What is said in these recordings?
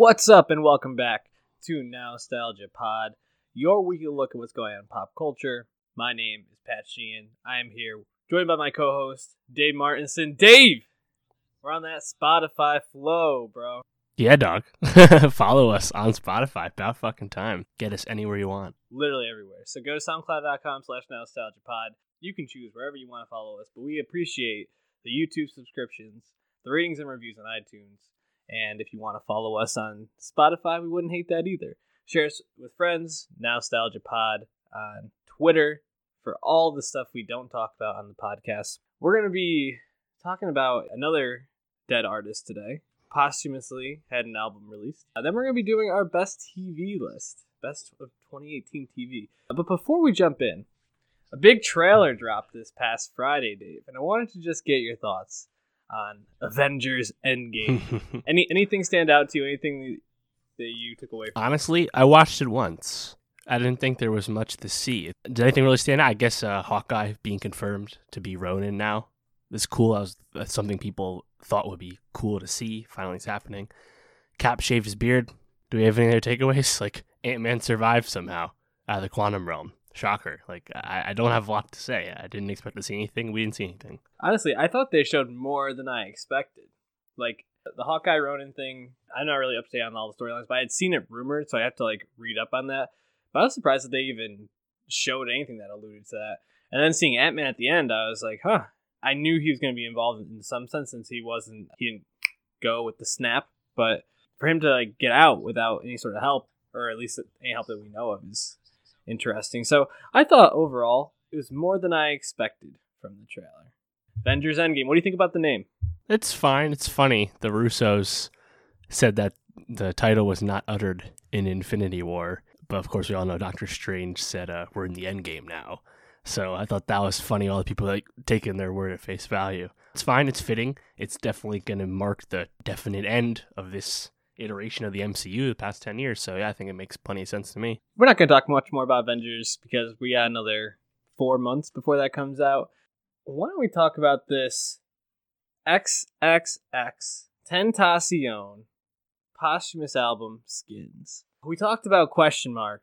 What's up, and welcome back to Nostalgia Pod, your weekly look at what's going on in pop culture. My name is Pat Sheehan. I am here, joined by my co-host Dave Martinson. Dave, we're on that Spotify flow, bro. Yeah, dog. Follow us on Spotify. About fucking time. Get us anywhere you want. Literally everywhere. So go to soundcloud.com slash nostalgia pod. You can choose wherever you want to follow us, but we appreciate the YouTube subscriptions, the ratings and reviews on iTunes, and if you want to follow us on Spotify, we wouldn't hate that either. Share us with friends, Nostalgia Pod on Twitter for all the stuff we don't talk about on the podcast. We're going to be talking about another dead artist today. Posthumously had an album released. And then we're going to be doing our best TV list, best of 2018 TV. Uh, but before we jump in, a big trailer dropped this past Friday, Dave, and I wanted to just get your thoughts on Avengers Endgame. Any anything stand out to you? Anything that you took away? from Honestly, I watched it once. I didn't think there was much to see. Did anything really stand out? I guess uh, Hawkeye being confirmed to be Ronin now. It's cool. That was that's something people thought would be cool to see. Finally, it's happening. Cap shaved his beard. Do we have any other takeaways? Like Ant Man survived somehow out of the quantum realm. Shocker. Like I, I don't have a lot to say. I didn't expect to see anything. We didn't see anything. Honestly, I thought they showed more than I expected. Like the Hawkeye Ronin thing, I'm not really up to date on all the storylines, but I had seen it rumored, so I have to like read up on that. But I was surprised that they even showed anything that alluded to that. And then seeing Ant Man at the end, I was like, huh. I knew he was going to be involved in some sense since he wasn't, he didn't go with the snap. But for him to like get out without any sort of help, or at least any help that we know of, is interesting. So I thought overall it was more than I expected from the trailer. Avengers Endgame. What do you think about the name? It's fine. It's funny. The Russos said that the title was not uttered in Infinity War, but of course we all know Doctor Strange said uh, we're in the Endgame now. So I thought that was funny. All the people like taking their word at face value. It's fine. It's fitting. It's definitely going to mark the definite end of this iteration of the MCU the past ten years. So yeah, I think it makes plenty of sense to me. We're not going to talk much more about Avengers because we got another four months before that comes out. Why don't we talk about this XXX Tentacion posthumous album Skins? We talked about question mark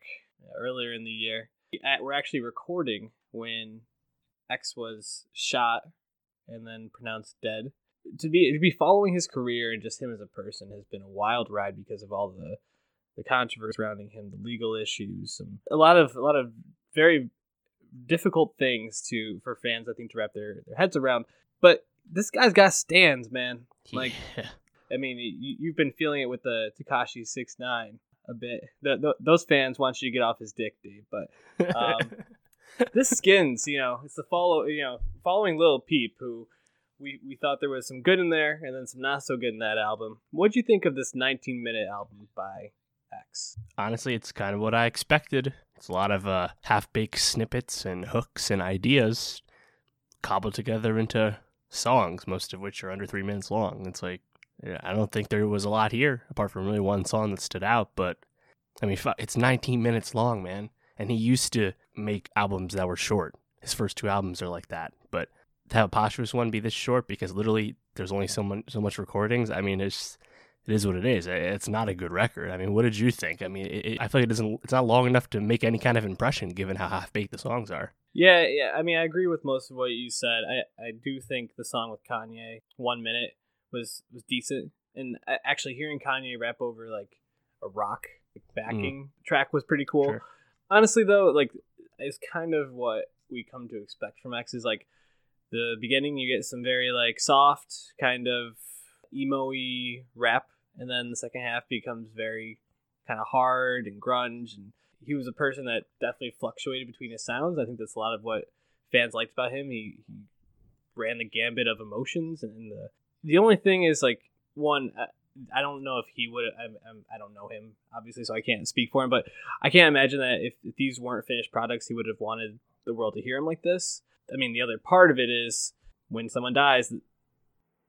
earlier in the year. Uh, we're actually recording when X was shot and then pronounced dead. To be to be following his career and just him as a person has been a wild ride because of all the the controversy surrounding him, the legal issues, some a lot of a lot of very difficult things to for fans I think to wrap their, their heads around. But this guy's got stands, man. Like Yeah. I mean, you, you've been feeling it with the Tekashi six nine a bit. The, the, those fans want you to get off his dick, Dave. But um, this skins, you know, it's the follow, you know, following Lil Peep, who we we thought there was some good in there, and then some not so good in that album. What'd you think of this 19 minute album by X? Honestly, it's kind of what I expected. It's a lot of uh, half baked snippets and hooks and ideas cobbled together into songs, most of which are under three minutes long. It's like, I don't think there was a lot here, apart from really one song that stood out. But I mean, it's 19 minutes long, man. And he used to make albums that were short. His first two albums are like that. But to have a posthumous one be this short because literally there's only so much, so much recordings. I mean, it's it is what it is. It's not a good record. I mean, what did you think? I mean, it, it, I feel like it doesn't. It's not long enough to make any kind of impression, given how half baked the songs are. Yeah, yeah. I mean, I agree with most of what you said. I I do think the song with Kanye, One Minute, was was decent, and actually hearing Kanye rap over like a rock like, backing mm. track was pretty cool. Sure. Honestly, though, like it's kind of what we come to expect from X. Is like the beginning, you get some very like soft kind of emo-y rap, and then the second half becomes very kind of hard and grunge and he was a person that definitely fluctuated between his sounds. I think that's a lot of what fans liked about him. He, he ran the gambit of emotions, and the the only thing is like one. I, I don't know if he would. I, I'm, I don't know him obviously, so I can't speak for him. But I can't imagine that if, if these weren't finished products, he would have wanted the world to hear him like this. I mean, the other part of it is when someone dies,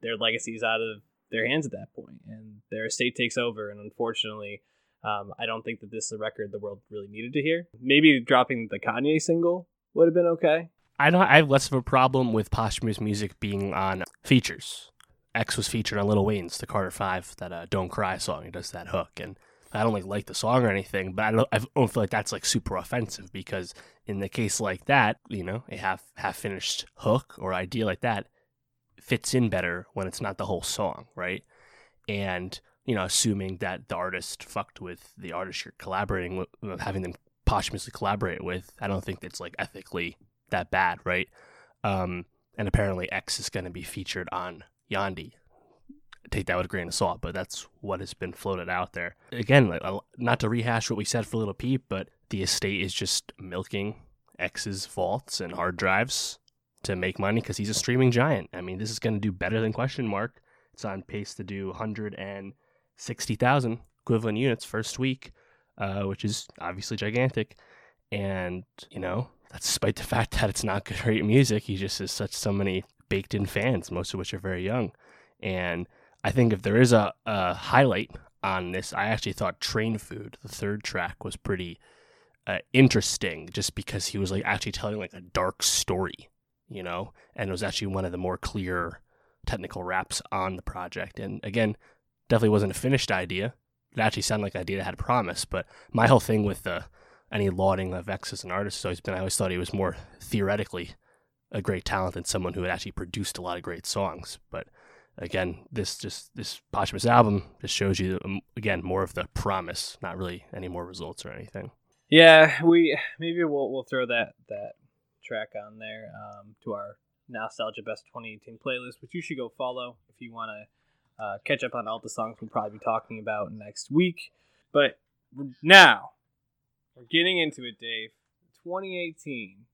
their legacy is out of their hands at that point, and their estate takes over. And unfortunately, um, I don't think that this is a record the world really needed to hear. Maybe dropping the Kanye single would have been okay. I don't. I have less of a problem with posthumous music being on features. X was featured on Lil Wayne's "The Carter Five, that uh, "Don't Cry" song. He does that hook, and I don't like like the song or anything, but I don't I don't feel like that's like super offensive because in the case like that, you know, a half half finished hook or idea like that fits in better when it's not the whole song, right? And you know, assuming that the artist fucked with the artist you're collaborating with, having them posthumously collaborate with, I don't think it's like ethically that bad, right? Um, and apparently X is going to be featured on Yandhi. Take that with a grain of salt, but that's what has been floated out there. Again, like, not to rehash what we said for Lil Peep, but the estate is just milking X's vaults and hard drives to make money because he's a streaming giant. I mean, this is going to do better than question mark. It's on pace to do 160,000 equivalent units first week, uh, which is obviously gigantic. And, you know, that's despite the fact that it's not great music. He just has such so many baked in fans, most of which are very young. And I think if there is a, a highlight on this, I actually thought Train Food, the third track, was pretty uh, interesting just because he was like actually telling like a dark story, you know, and it was actually one of the more clear technical raps on the project. And again, definitely wasn't a finished idea. It actually sounded like an idea that had a promise. But my whole thing with the any lauding of X as an artist has always been I always thought he was more theoretically a great talent than someone who had actually produced a lot of great songs. But again, this just this posthumous album just shows you um, again more of the promise, not really any more results or anything. Yeah, we maybe we'll we'll throw that that track on there um, to our nostalgia best 2018 playlist, which you should go follow if you want to uh, catch up on all the songs we'll probably be talking about next week. But now we're getting into it, Dave. 2018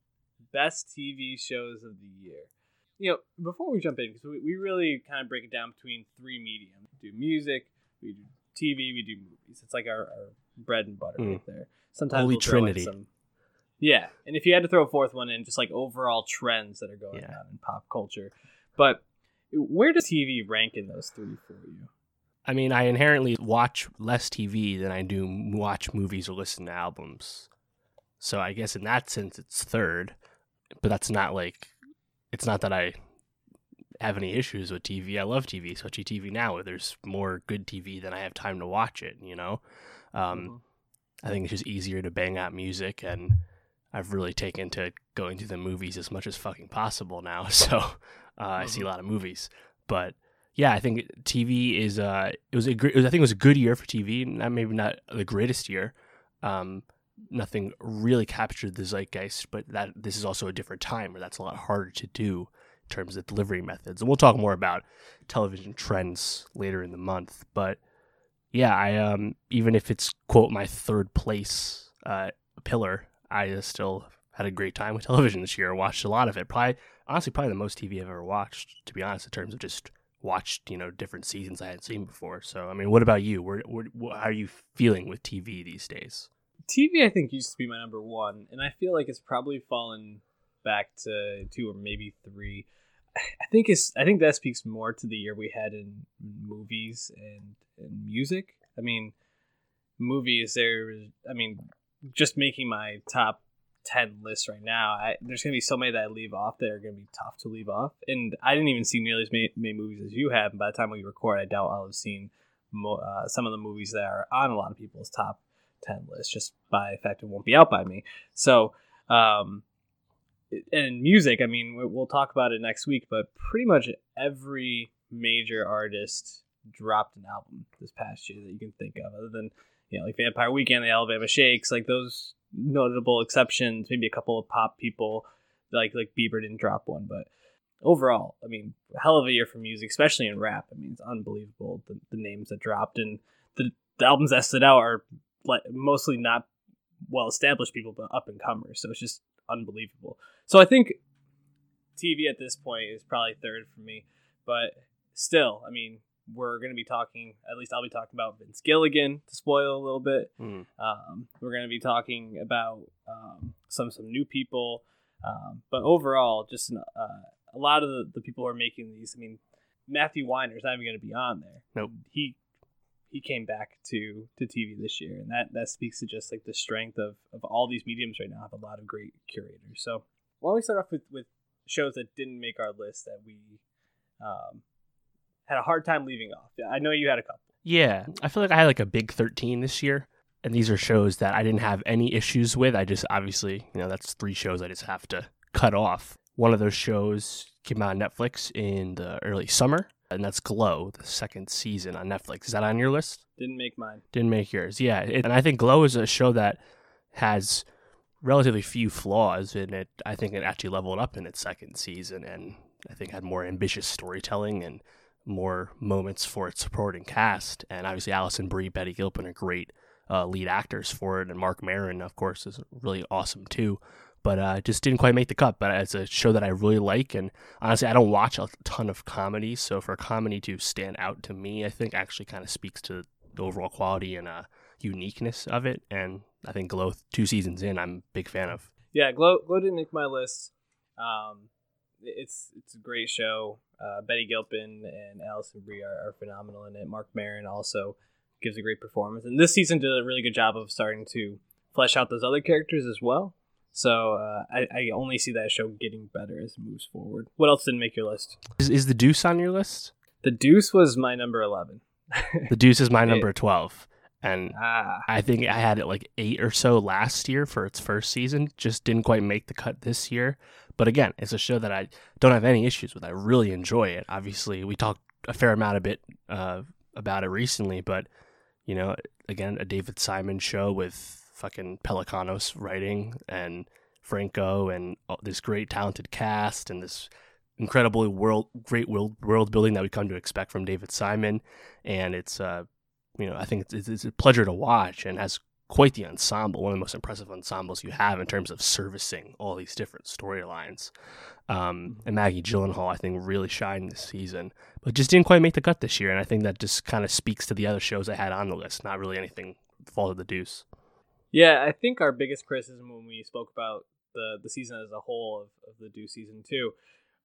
best TV shows of the year. You know, before we jump in, because we, we really kind of break it down between three mediums. We do music, we do TV, we do movies. It's like our, our bread and butter mm. right there. Sometimes Holy we'll Trinity. Some, yeah, and if you had to throw a fourth one in, just like overall trends that are going yeah. on in pop culture. But where does TV rank in those three for you? I mean, I inherently watch less TV than I do watch movies or listen to albums. So I guess in that sense, it's third. But that's not like, it's not that I have any issues with TV. I love TV, especially TV now, where there's more good TV than I have time to watch it. You know, um, mm-hmm. I think it's just easier to bang out music, and I've really taken to going to the movies as much as fucking possible now. So uh, mm-hmm. I see a mm-hmm. lot of movies, but yeah, I think TV is uh, it was a great, I think it was a good year for TV. Not maybe not the greatest year. Um, nothing really captured the zeitgeist, but that this is also a different time where that's a lot harder to do in terms of delivery methods. And we'll talk more about television trends later in the month. But yeah, I um even if it's quote my third place uh, pillar, I still had a great time with television this year. Watched a lot of it. Probably honestly, probably the most TV I've ever watched. To be honest, in terms of just watched you know different seasons I hadn't seen before. So I mean, what about you? Where, where, how are you feeling with TV these days? TV, I think, used to be my number one, and I feel like it's probably fallen back to two or maybe three. I think it's I think that speaks more to the year we had in movies and, and music. I mean, movies there. I mean, just making my top ten list right now. I, there's gonna be so many that I leave off that are gonna be tough to leave off, and I didn't even see nearly as many, many movies as you have. And by the time we record, I doubt I'll have seen mo- uh, some of the movies that are on a lot of people's top ten list just by the fact it won't be out by me. So. Um, and music, I mean, we'll talk about it next week, but pretty much every major artist dropped an album this past year that you can think of, other than you know, like Vampire Weekend, the Alabama Shakes, like those notable exceptions. Maybe a couple of pop people, like like Bieber didn't drop one, but overall, I mean, hell of a year for music, especially in rap. I mean, it's unbelievable the, the names that dropped and the, the albums that stood out are like mostly not well established people, but up and comers. So it's just unbelievable. So I think TV at this point is probably third for me, but still, I mean, we're going to be talking, at least I'll be talking about Vince Gilligan to spoil a little bit. Mm. Um, we're going to be talking about um, some some new people, um, but overall, just an, uh, a lot of the, the people who are making these. I mean, Matthew Weiner's not even going to be on there. Nope. He he came back to to TV this year, and that that speaks to just like the strength of of all these mediums right now. Have a lot of great curators. So why don't we start off with with shows that didn't make our list that we um, had a hard time leaving off. I know you had a couple. Yeah, I feel like I had like a big 13 this year. And these are shows that I didn't have any issues with. I just obviously, you know, that's three shows I just have to cut off. One of those shows came out on Netflix in the early summer, and that's Glow, the second season on Netflix. Is that on your list? Didn't make mine. Didn't make yours. Yeah. It, and I think Glow is a show that has relatively few flaws in it. I think it actually leveled up in its second season and I think had more ambitious storytelling and more moments for its supporting cast. And obviously, Alison Brie, Betty Gilpin are great uh, lead actors for it, and Marc Maron, of course, is really awesome too. But uh, just didn't quite make the cut. But it's a show that I really like, and honestly, I don't watch a ton of comedy, so for a comedy to stand out to me, I think actually kind of speaks to the overall quality and uh, uniqueness of it. And I think Glow, two seasons in, I'm a big fan of. Yeah, Glow, Glow didn't make my list. Um, it's it's a great show. Uh, Betty Gilpin and Alison Brie are, are, phenomenal in it. Marc Maron also gives a great performance, and this season did a really good job of starting to flesh out those other characters as well. So uh, I, I only see that show getting better as it moves forward. What else didn't make your list? Is, is the Deuce on your list? The Deuce was my number eleven. the Deuce is my number twelve. And ah. I think I had it like eight or so last year for its first season. Just didn't quite make the cut this year. But again, it's a show that I don't have any issues with. I really enjoy it. Obviously, we talked a fair amount a bit uh, about it recently, but you know, again, a David Simon show with fucking Pelecanos writing and Franco and this great talented cast and this incredible world, great world world building that we come to expect from David Simon. And it's, uh, you know, I think it's, it's a pleasure to watch and has quite the ensemble, one of the most impressive ensembles you have in terms of servicing all these different storylines. Um, and Maggie Gyllenhaal, I think, really shined this season, but just didn't quite make the cut this year. And I think that just kind of speaks to the other shows I had on the list. Not really anything fall the deuce. Yeah, I think our biggest criticism when we spoke about the the season as a whole of, of the Deuce season two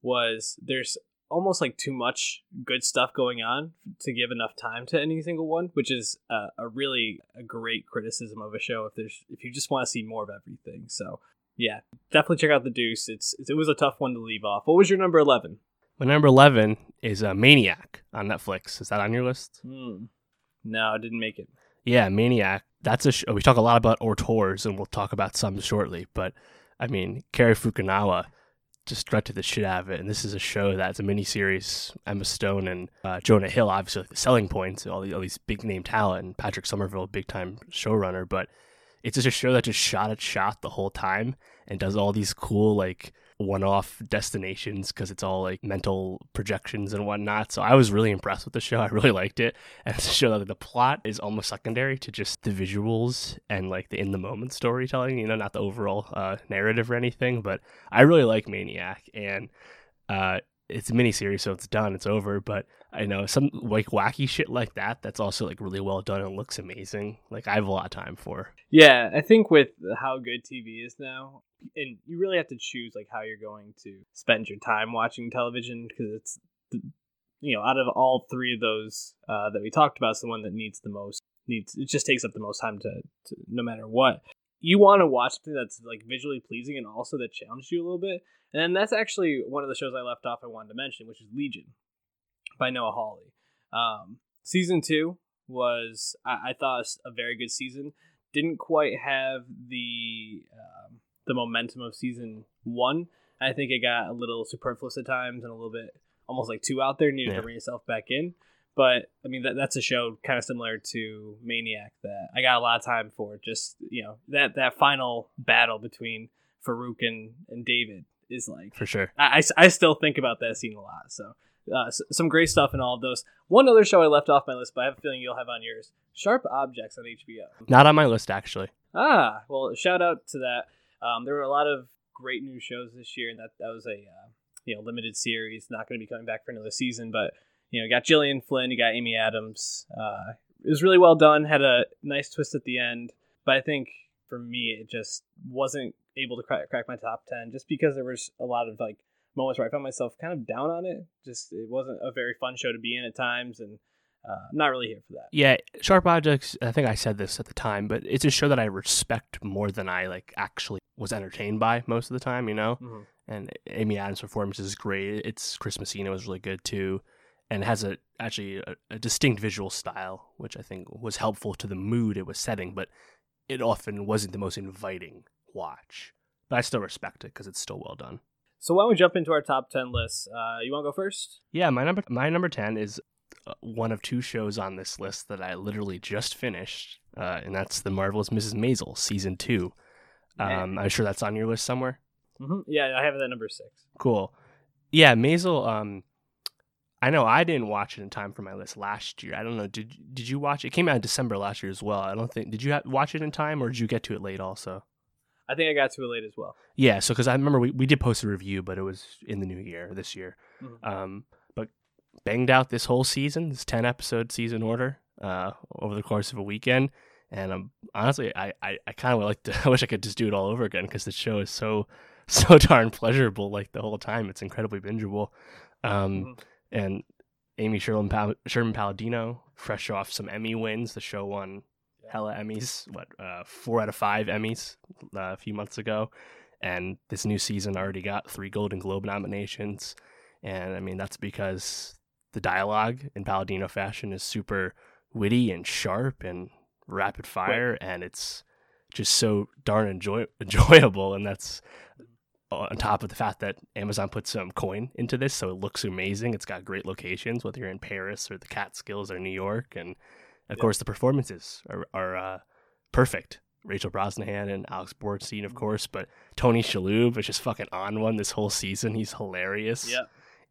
was there's almost like too much good stuff going on to give enough time to any single one, which is a, a really a great criticism of a show. If there's if you just want to see more of everything, so yeah, definitely check out the Deuce. It's it was a tough one to leave off. What was your number eleven? My number eleven is uh, Maniac on Netflix. Is that on your list? Hmm. No, I didn't make it. Yeah, Maniac. That's a show. We talk a lot about auteurs, and we'll talk about some shortly. But I mean, Cary Fukunaga just directed the shit out of it. And this is a show that's a miniseries. Emma Stone and uh, Jonah Hill, obviously, like the selling points, all, the, all these big name talent, and Patrick Somerville, big time showrunner. But it's just a show that just shot at shot the whole time and does all these cool, like, one-off destinations because it's all like mental projections and whatnot. So I was really impressed with the show. I really liked it, and a show that the plot is almost secondary to just the visuals and like the in-the-moment storytelling. You know, not the overall uh, narrative or anything. But I really like Maniac, and uh, it's a miniseries, so it's done, it's over. But I know some like wacky shit like that. That's also like really well done and looks amazing. Like I have a lot of time for. Yeah, I think with how good TV is now, and you really have to choose like how you're going to spend your time watching television because it's you know out of all three of those uh, that we talked about, it's the one that needs the most needs it just takes up the most time to, to no matter what you want to watch something that's like visually pleasing and also that challenges you a little bit and that's actually one of the shows i left off i wanted to mention which is legion by noah hawley um, season two was I, I, thought a very good season didn't quite have the um, the momentum of season one. I think it got a little superfluous at times and a little bit almost like too out there. Needed yeah. to bring yourself back in. But I mean, that, that's a show kind of similar to Maniac that I got a lot of time for. Just you know that that final battle between Farouk and and David is like for sure. I, I, I still think about that scene a lot. So uh, some great stuff in all of those. One other show I left off my list, but I have a feeling you'll have on yours. Sharp Objects on HBO. Not on my list, actually. Ah, well, shout out to that. Um, there were a lot of great new shows this year, and that that was a uh, you know limited series. Not going to be coming back for another season, but you know, you got Gillian Flynn, you got Amy Adams. Uh, it was really well done. Had a nice twist at the end, but I think for me, it just wasn't able to crack, crack my top ten, just because there was a lot of like moments where I found myself kind of down on it. Just it wasn't a very fun show to be in at times, and uh, I'm not really here for that. Yeah, Sharp Objects. I think I said this at the time, but it's a show that I respect more than I like actually was entertained by most of the time. You know, mm-hmm. and Amy Adams' performance is great. It's Chris Messina was really good too, and has a actually a, a distinct visual style, which I think was helpful to the mood it was setting, but it often wasn't the most inviting watch. But I still respect it because it's still well done. So why don't we jump into our top ten list? Uh, you want to go first? Yeah, my number my number ten is uh, one of two shows on this list that I literally just finished, uh, and that's the marvelous Mrs. Maisel season two. Um, I'm sure that's on your list somewhere. Mm-hmm. Yeah, I have it at number six. Cool. Yeah, Maisel. Um, I know I didn't watch it in time for my list last year. I don't know. Did did you watch it? It came out in December last year as well. I don't think. Did you ha- watch it in time, or did you get to it late also? I think I got to it late as well. Yeah, so because I remember we, we did post a review, but it was in the new year this year. Mhm. Um, but banged out this whole season, this ten episode season order, uh, over the course of a weekend, and um, honestly, I I, I kind of like to. I wish I could just do it all over again because the show is so so darn pleasurable. Like the whole time, it's incredibly bingeable. Um, Mhm. and Amy Sherman, Pal- Sherman Palladino, fresh off some Emmy wins. The show won hella Emmys, what, uh, four out of five Emmys uh, a few months ago. And this new season already got three Golden Globe nominations. And I mean, that's because the dialogue in Palladino fashion is super witty and sharp and rapid fire. And it's just so darn enjoy- enjoyable. And that's on top of the fact that Amazon put some coin into this, so it looks amazing. It's got great locations, whether you're in Paris or the Catskills or New York, and of Yeah. course the performances are are uh, perfect. Rachel Brosnahan and Alex Borstein, of course, but Tony Shalhoub is just fucking on one this whole season. He's hilarious. Yeah.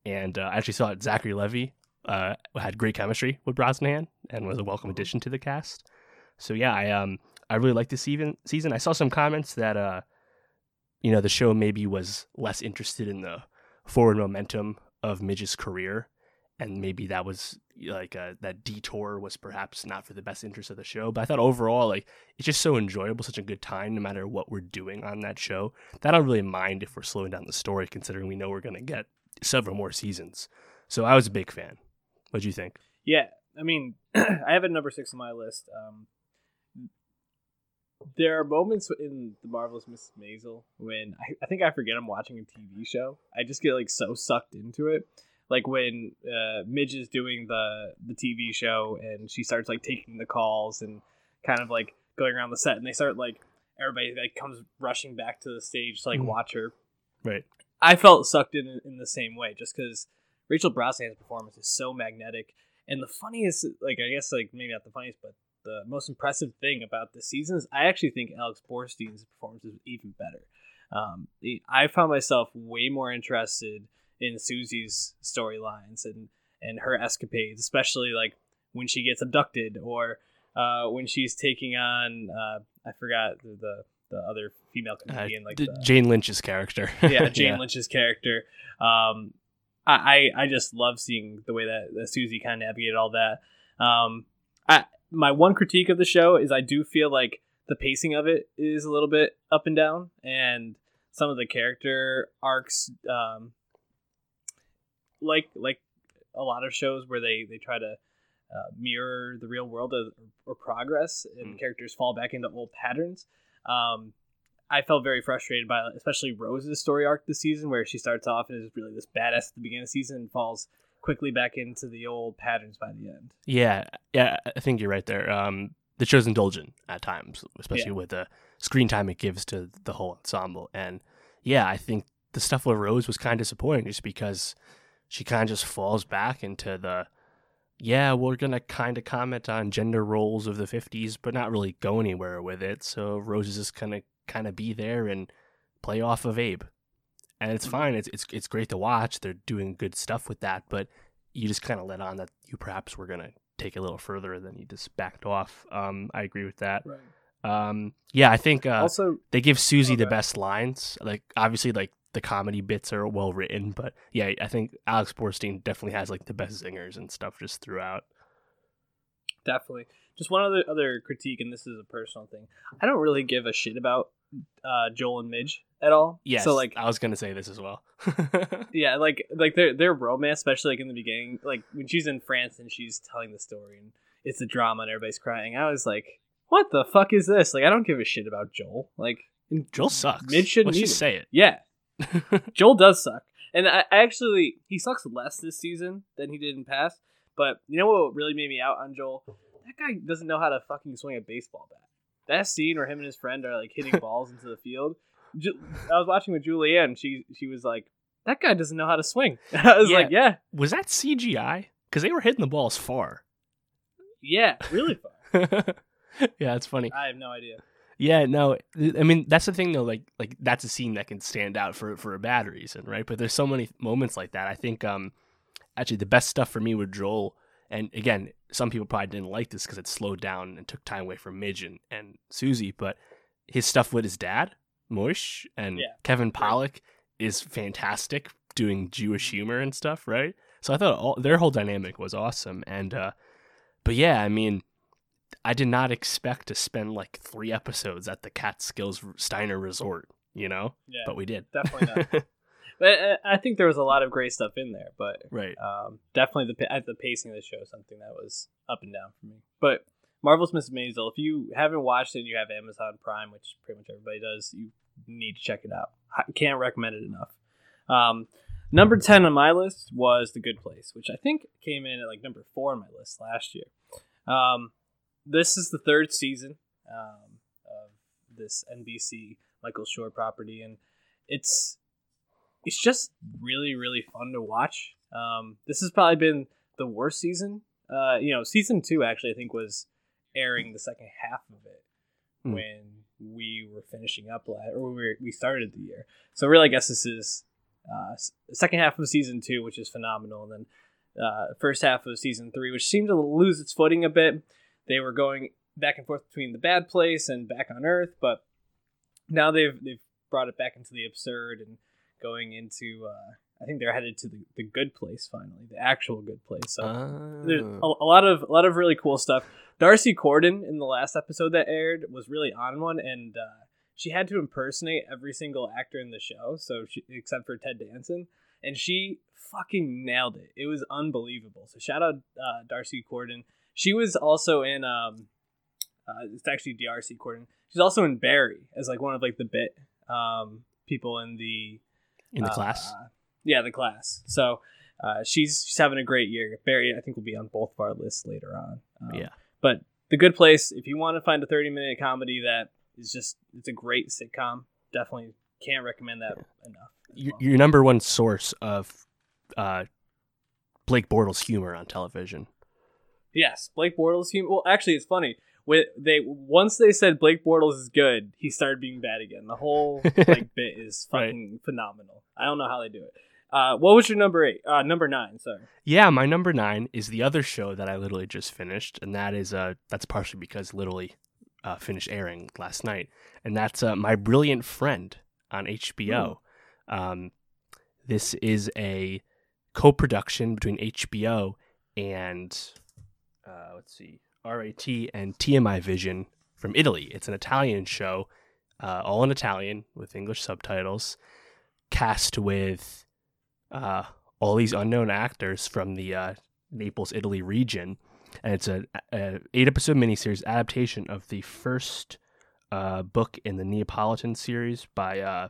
And uh, I actually saw Zachary Levi uh, had great chemistry with Brosnahan and was a welcome Mhm. addition to the cast. So yeah, I um I really like this season. Season. I saw some comments that uh you know the show maybe was less interested in the forward momentum of Midge's career, and maybe that was like uh, that detour was perhaps not for the best interest of the show. But I thought overall, like it's just so enjoyable, such a good time, no matter what we're doing on that show. That I don't really mind if we're slowing down the story, considering we know we're gonna get several more seasons. So I was a big fan. What'd you think? Yeah, I mean, I have it number six on my list. Um, there are moments in the marvelous Mrs. Maisel when I, I think I forget I'm watching a TV show. I just get like so sucked into it. Like when uh, Midge is doing the the TV show and she starts like taking the calls and kind of like going around the set, and they start like everybody like comes rushing back to the stage to like Mhm. watch her. Right. I felt sucked in in the same way, just because Rachel Brosnahan's performance is so magnetic. And the funniest, like I guess, like maybe not the funniest, but the most impressive thing about this season is I actually think Alex Borstein's performance is even better. Um, I found myself way more interested in Susie's storylines and and her escapades, especially like when she gets abducted or uh, when she's taking on uh, I forgot the, the the other female Uh, comedian like the, Jane Lynch's character. yeah, Jane Lynch's character. Um, I, I I just love seeing the way that, that Susie kind of navigated all that. Um, I my one critique of the show is I do feel like the pacing of it is a little bit up and down, and some of the character arcs, um, like like a lot of shows where they they try to uh, mirror the real world or, or progress, and Mm. characters fall back into old patterns. Um, I felt very frustrated by especially Rose's story arc this season, where she starts off and is really this badass at the beginning of the season and falls quickly back into the old patterns by the end. Yeah, yeah, I think you're right there. Um, the show's indulgent at times, especially Yeah. with the screen time it gives to the whole ensemble. And yeah, I think the stuff with Rose was kind of disappointing just because she kind of just falls back into the, yeah, we're going to kind of comment on gender roles of the 50s, but not really go anywhere with it. So Rose is just kind of kind of be there and play off of Abe. And it's fine. It's, it's, it's great to watch. They're doing good stuff with that, but you just kind of let on that you perhaps were going to take it a little further than you just backed off. Um, I agree with that. Right. Um, yeah, I think uh, also, they give Susie the best lines. Like obviously, like the comedy bits are well written, but yeah, I think Alex Borstein definitely has like the best zingers and stuff just throughout. definitely. Just one other other critique, and this is a personal thing. I don't really give a shit about uh, Joel and Midge at all. Yeah. So like, I was gonna say this as well. yeah, like like their their romance, especially like in the beginning, like when she's in France and she's telling the story and it's a drama and everybody's crying. I was like, what the fuck is this? Like, I don't give a shit about Joel. Like, Joel sucks. Midge shouldn't Let's just say it. Yeah. Joel does suck. And I, I actually he sucks less this season than he did in past. But you know what really made me out on Joel? That guy doesn't know how to fucking swing a baseball bat. That scene where him and his friend are like hitting balls into the field. Ju- I was watching with Julianne. She she was like, "That guy doesn't know how to swing." I was Yeah. like, "Yeah, Was that CGI? Because they were hitting the balls far. yeah, really far. yeah, it's funny. I have no idea. Yeah, no, I mean that's the thing though. Like, like that's a scene that can stand out for for a bad reason, right? But there's so many moments like that. I think, um, actually, the best stuff for me with Joel, and again, some people probably didn't like this because it slowed down and took time away from Midge and, and Susie, but his stuff with his dad, Mush, and Yeah. Kevin Pollak is fantastic doing Jewish humor and stuff, right? So I thought all, their whole dynamic was awesome, and uh, but yeah, I mean. I did not expect to spend like three episodes at the Catskills Steiner Resort, you know, Yeah, but we did. definitely not. but uh, I think there was a lot of great stuff in there. But right. um, definitely the at the pacing of the show, something that was up and down for me. But Marvel's Miss Maisel, if you haven't watched it, and you have Amazon Prime, which pretty much everybody does. You need to check it out. I can't recommend it enough. Um, number ten on my list was The Good Place, which I think came in at like number four on my list last year. Um, this is the third season um, of this NBC Michael Schur property, and it's it's just really really fun to watch. Um, this has probably been the worst season. Uh, you know, season two actually I think was airing the second half of it Hmm. when we were finishing up last, or we were, we started the year. So really, I guess this is uh, second half of season two, which is phenomenal, and then uh, first half of season three, which seemed to lose its footing a bit. They were going back and forth between the bad place and back on Earth, but now they've they've brought it back into the absurd and going into. Uh, I think they're headed to the, the good place finally, the actual good place. So there's a, Ah. a lot of a lot of really cool stuff. D'Arcy Carden in the last episode that aired was really on one, and uh, she had to impersonate every single actor in the show, so she, except for Ted Danson, and she fucking nailed it. It was unbelievable. So shout out uh, D'Arcy Carden. She was also in um, uh, it's actually D'Arcy Carden. She's also in Barry as like one of like the bit um people in the in the uh, class. Yeah, the class. So uh, she's she's having a great year. Barry, I think, will be on both of our lists later on. Um, Yeah. But The Good Place, if you want to find a 30 minute comedy that is just, it's a great sitcom, definitely can't recommend that enough. Your, well. your number one source of uh, Blake Bortles humor on television. Yes, Blake Bortles. He, well, actually, it's funny. When they once they said Blake Bortles is good, he started being bad again. The whole like bit is Right. fucking phenomenal. I don't know how they do it. Uh, what was your number eight? Uh, number nine. Sorry. Yeah, my number nine is the other show that I literally just finished, and that is uh that's partially because literally uh, finished airing last night, and that's uh, My Brilliant Friend on HBO. Um, this is a co-production between HBO and uh, let's see, RAI and TIMvision from Italy. It's an Italian show, uh, all in Italian with English subtitles, cast with uh, all these unknown actors from the uh, Naples, Italy region, and it's an eight episode miniseries adaptation of the first uh, book in the Neapolitan series by uh,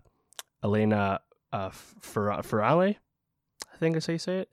Elena uh, Ferrale, I think is how you say it.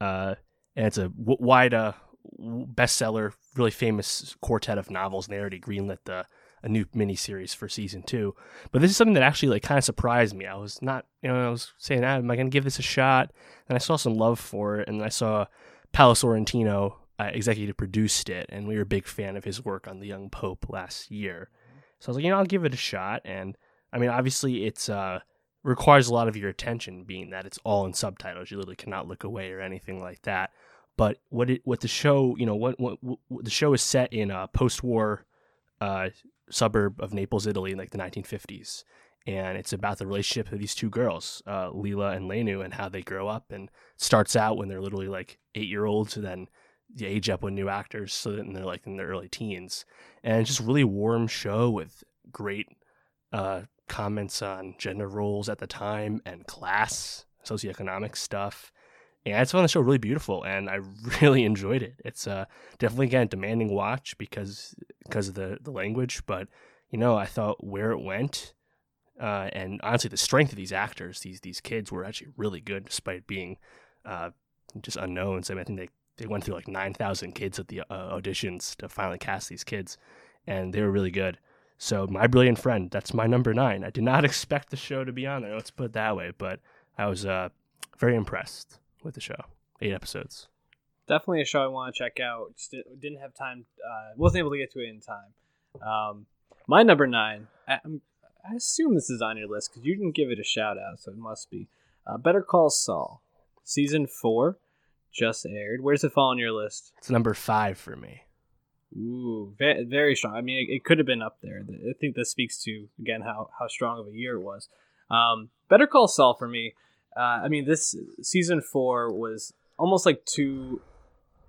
Uh, and it's a wide uh, bestseller, really famous quartet of novels, and they already greenlit the a new miniseries for season two. But this is something that actually like kind of surprised me. I was not, you know, I was saying, ah, am I going to give this a shot? And I saw some love for it, and I saw Paolo Sorrentino uh, executive produced it, and we were a big fan of his work on The Young Pope last year. So I was like, you know, I'll give it a shot. And I mean, obviously, it's uh requires a lot of your attention, being that it's all in subtitles. You literally cannot look away or anything like that. But what it what the show, you know, what what, what the show is set in a post-war uh, suburb of Naples, Italy, in like the 1950s, and it's about the relationship of these two girls, uh, Leela and Lenu, and how they grow up. And starts out when they're literally like eight year olds, and then they age up with new actors, so then they're like in their early teens, and it's just a really warm show with great uh, comments on gender roles at the time and class, socioeconomic stuff. And I just found the show really beautiful, and I really enjoyed it. It's uh, definitely again demanding watch because because of the the language, but you know I thought where it went, Uh, and honestly, the strength of these actors, these these kids, were actually really good despite being uh, just unknowns. I, mean, I think they, they went through like nine thousand kids at the uh, auditions to finally cast these kids, and they were really good. So, My Brilliant Friend, that's my number nine. I did not expect the show to be on there. Let's put it that way, but I was uh, very impressed with the show. Eight episodes. Definitely a show I want to check out. Just didn't have time. Uh, wasn't able to get to it in time. Um, my number nine. I, I, assume this is on your list because you didn't give it a shout out, so it must be. Uh, Better Call Saul, season four, just aired. Where does it fall on your list? It's number five for me. Ooh, very, very strong. I mean, it, it could have been up there. I think this speaks to again how how strong of a year it was. Um, Better Call Saul for me. Uh, I mean, this season four was almost like two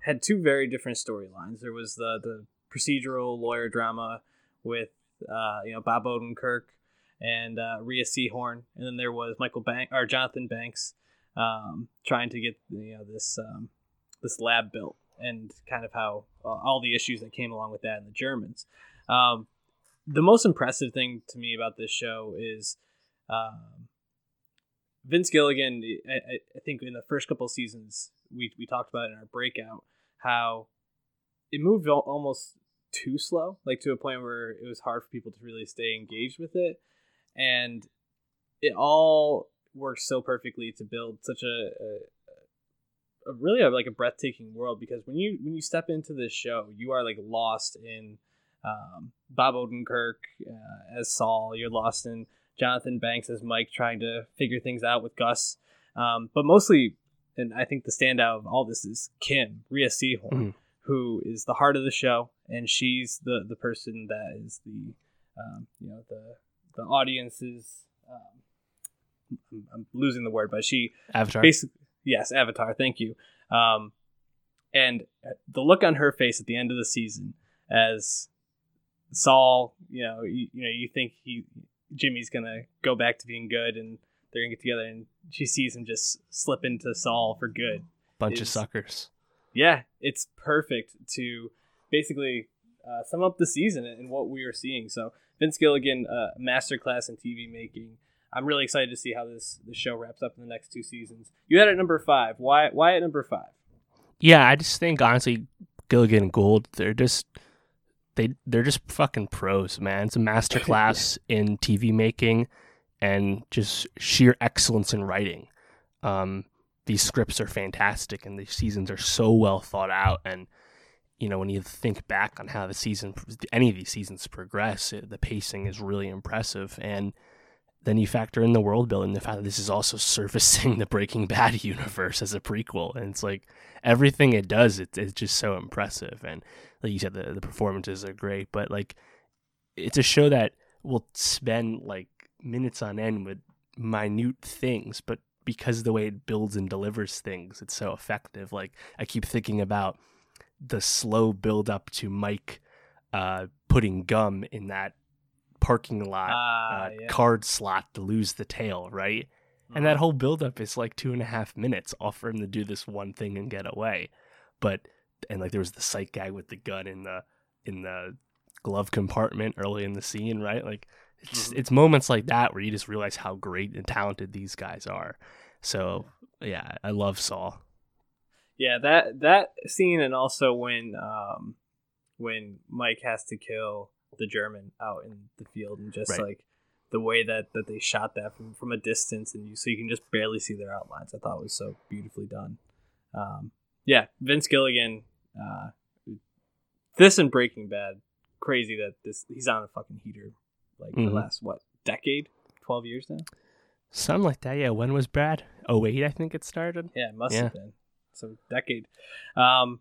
had two very different storylines. There was the the procedural lawyer drama with uh, you know Bob Odenkirk and uh, Rhea Seehorn, and then there was Michael Bank or Jonathan Banks um, trying to get you know this um, this lab built, and kind of how uh, all the issues that came along with that and the Germans. Um, the most impressive thing to me about this show is um, Vince Gilligan. I, I, think in the first couple seasons we we talked about in our breakout how it moved almost too slow, like to a point where it was hard for people to really stay engaged with it. And it all works so perfectly to build such a, a, a really a, like a breathtaking world because when you when you step into this show, you are like lost in um, Bob Odenkirk uh, as Saul. You're lost in Jonathan Banks as Mike, trying to figure things out with Gus. Um, but mostly, and I think the standout of all this is Kim Rhea Seehorn. Mm-hmm who is the heart of the show, and she's the the person that is the um, you know the the audience's um, I'm, I'm, losing the word, but she Avatar. Basically, yes, Avatar. Thank you. Um, and the look on her face at the end of the season as Saul, you know, you, you know, you think he Jimmy's gonna go back to being good, and they're gonna get together, and she sees him just slip into Saul for good. Bunch of suckers yeah, it's perfect to basically uh, sum up the season and what we are seeing. So Vince Gilligan, uh, masterclass in TV making. I'm really excited to see how this the show wraps up in the next two seasons. You had it number five. Why? Why at number five? Yeah, I just think honestly, Gilligan and Gould, they're just they they're just fucking pros, man. It's a masterclass yeah. in TV making and just sheer excellence in writing. Um, these scripts are fantastic and these seasons are so well thought out and you know when you think back on how the season any of these seasons progress it, the pacing is really impressive and then you factor in the world building the fact that this is also surfacing the breaking bad universe as a prequel and it's like everything it does it, it's just so impressive and like you said the, the performances are great but like it's a show that will spend like minutes on end with minute things but because the way it builds and delivers things, it's so effective. Like I keep thinking about the slow build up to Mike uh, putting gum in that parking lot uh, uh, yeah. card slot to lose the tail, right? Mm-hmm. And that mm-hmm. whole buildup is like two and a half minutes all for him to do this one thing and get away. But and like there was the sight gag with the gun in the in the glove compartment early in the scene, right? Like it's mm-hmm. it's moments like that where you just realize how great and talented these guys are. So yeah, I love Saul. Yeah, that that scene and also when um when Mike has to kill the German out in the field and just right. like the way that that they shot that from from a distance and you so you can just barely see their outlines. I thought was so beautifully done. Um, yeah, Vince Gilligan. Uh, this and Breaking Bad, crazy that this he's on a fucking heater like mm-hmm. the last what decade, twelve years now. Something like that. Yeah. When was Brad? Oh wait, I think it started. Yeah, it must yeah. have been. So decade. Um,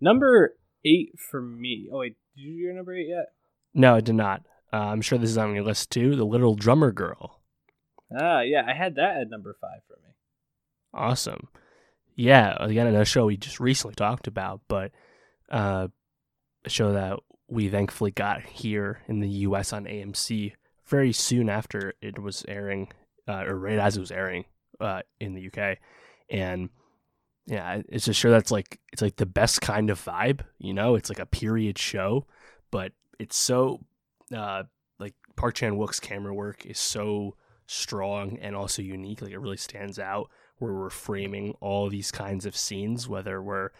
number eight for me. Oh wait, did you your number eight yet? No, I did not. Uh, I'm sure this is on your list too. The Little Drummer Girl. Ah, yeah, I had that at number five for me. Awesome. Yeah, again, another show we just recently talked about, but uh, a show that we thankfully got here in the U.S. on AMC very soon after it was airing, uh, or right as it was airing uh, in the UK, and yeah, it's a show that's like it's like the best kind of vibe. You know, it's like a period show, but it's so uh, like Park Chan Wook's camera work is so strong and also unique. Like it really stands out where we're framing all these kinds of scenes, whether we're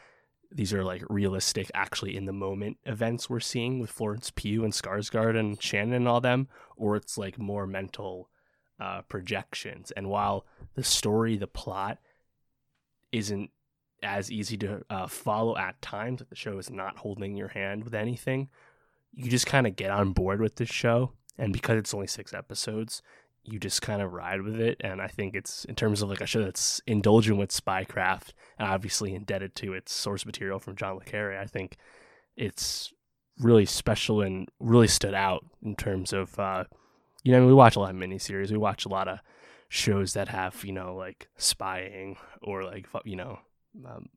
these are like realistic, actually in the moment events we're seeing with Florence Pugh and Skarsgård and Shannon and all them, or it's like more mental uh, projections. And while the story, the plot, isn't as easy to uh, follow at times, like the show is not holding your hand with anything, you just kind of get on board with this show. And because it's only six episodes, you just kind of ride with it. And I think it's in terms of like a show that's indulgent with spycraft and obviously indebted to its source material from John Le Carre. I think it's really special and really stood out in terms of, uh, you know, we watch a lot of miniseries. We watch a lot of shows that have, you know, like spying or like, you know, um,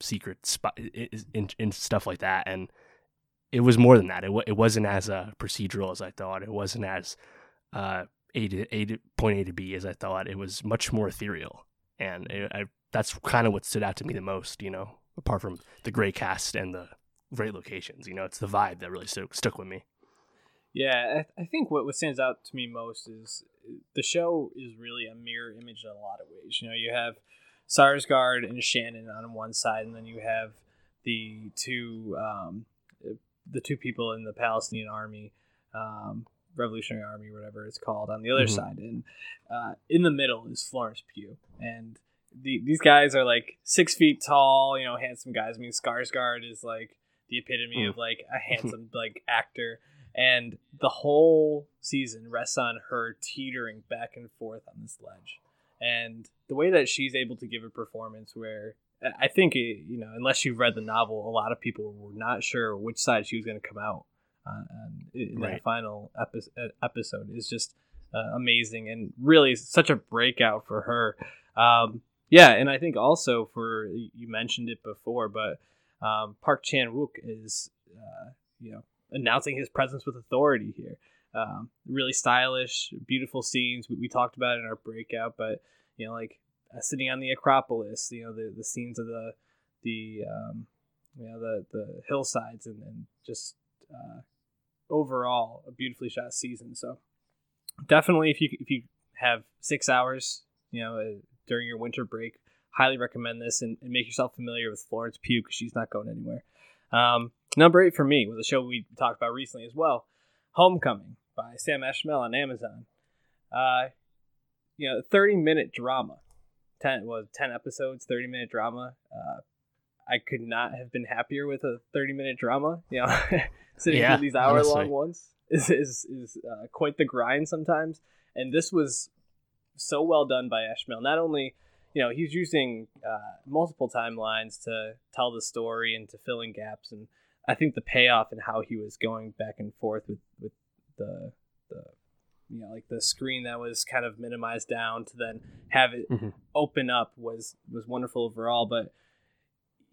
secret spy and stuff like that. And it was more than that. It, it wasn't as uh, procedural as I thought. It wasn't as, uh, a to a to, point A to B as I thought. It was much more ethereal, and it, I, that's kind of what stood out to me the most. You know, apart from the great cast and the great locations, you know, it's the vibe that really stuck stuck with me. Yeah, I, I think what, what stands out to me most is the show is really a mirror image in a lot of ways. You know, you have Skarsgård and Shannon on one side, and then you have the two um, the two people in the Palestinian army um, Revolutionary Army, whatever it's called, on the other mm-hmm. side, and uh, in the middle is Florence Pugh, and the, these guys are like six feet tall, you know, handsome guys. I mean, Skarsgård is like the epitome mm. of like a handsome like actor, and the whole season rests on her teetering back and forth on this ledge, and the way that she's able to give a performance where I think you know, unless you've read the novel, a lot of people were not sure which side she was going to come out uh, in right. that final epi- episode is just uh, amazing and really such a breakout for her. Um, yeah, and I think also for you mentioned it before, but um, Park Chan Wook is uh, you know announcing his presence with authority here. Um, really stylish, beautiful scenes. We, we, talked about it in our breakout, but you know, like sitting on the Acropolis, you know, the the scenes of the the um, you know the the hillsides and, and just uh, overall a beautifully shot season. So definitely, if you if you have six hours, you know, uh, during your winter break, highly recommend this and, and make yourself familiar with Florence Pugh because she's not going anywhere. Um, number eight for me was a show we talked about recently as well, Homecoming by Sam Esmail on Amazon. Uh, you know, thirty minute drama. Ten was ten episodes, thirty minute drama. Uh, I could not have been happier with a thirty minute drama. You know, sitting yeah, through these hour long ones is is, is uh, quite the grind sometimes. And this was so well done by Esmail. Not only you know he's using uh, multiple timelines to tell the story and to fill in gaps, and I think the payoff and how he was going back and forth with with the the you know like the screen that was kind of minimized down to then have it mm-hmm. open up was was wonderful overall. But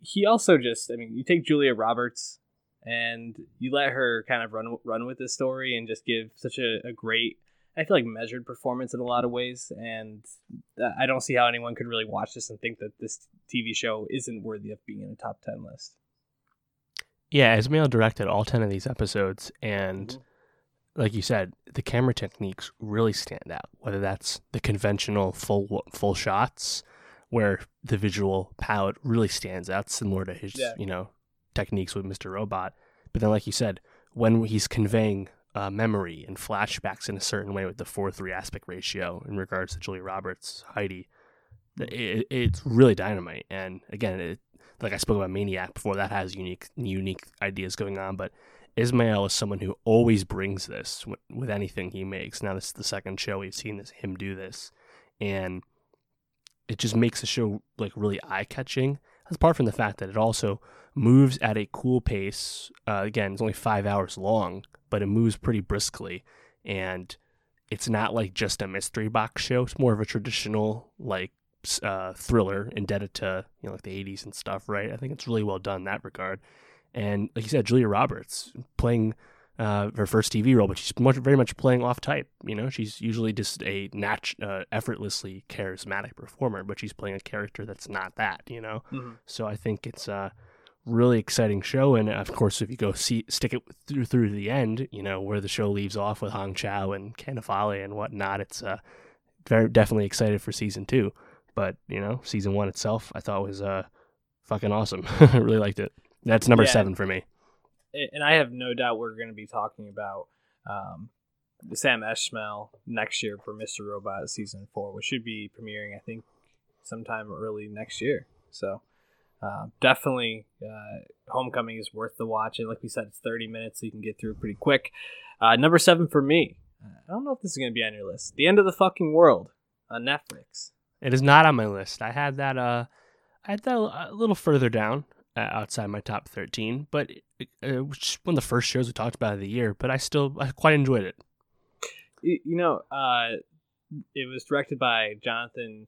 he also just I mean you take Julia Roberts and you let her kind of run run with this story and just give such a, a great I feel like measured performance in a lot of ways, and I don't see how anyone could really watch this and think that this TV show isn't worthy of being in a top ten list. Yeah, Esmail directed all ten of these episodes, and mm-hmm. Like you said, the camera techniques really stand out. Whether that's the conventional full full shots, where the visual palette really stands out, similar to his yeah. you know techniques with Mr. Robot. But then, like you said, when he's conveying uh, memory and flashbacks in a certain way with the 4 3 aspect ratio in regards to Julia Roberts, Heidi, it, it's really dynamite. And again, it, like I spoke about Maniac before, that has unique unique ideas going on. But Esmail is someone who always brings this with, with anything he makes. Now, this is the second show we've seen this him do this. And it just makes the show like really eye catching apart from the fact that it also moves at a cool pace. Uh, again, it's only five hours long, but it moves pretty briskly, and it's not like just a mystery box show. It's more of a traditional like uh, thriller indebted to you know like the '80s and stuff, right? I think it's really well done in that regard. And like you said, Julia Roberts playing uh, her first TV role, but she's much, very much playing off type. You know, she's usually just a nat- uh, effortlessly charismatic performer, but she's playing a character that's not that. You know, mm-hmm. so I think it's a really exciting show. And of course, if you go see stick it through through the end, you know where the show leaves off with Hong Chau and Cannavale and whatnot. It's uh, very definitely excited for season two. But you know, season one itself, I thought was uh, fucking awesome. I really liked it. That's number Yeah. seven for me. and I have no doubt we're going to be talking about um, Sam Esmail next year for Mr. Robot season four, which should be premiering, I think, sometime early next year. So uh, definitely, uh, Homecoming is worth the watch. And like we said, it's 30 minutes, so you can get through it pretty quick. Uh, number seven for me. uh, I don't know if this is going to be on your list. The End of the Fucking World on Netflix. It is not on my list. I had that. Uh, I had that a little further down, outside my top thirteen. But it, uh, which is one of the first shows we talked about of the year. But I still I quite enjoyed it. You know, uh, it was directed by Jonathan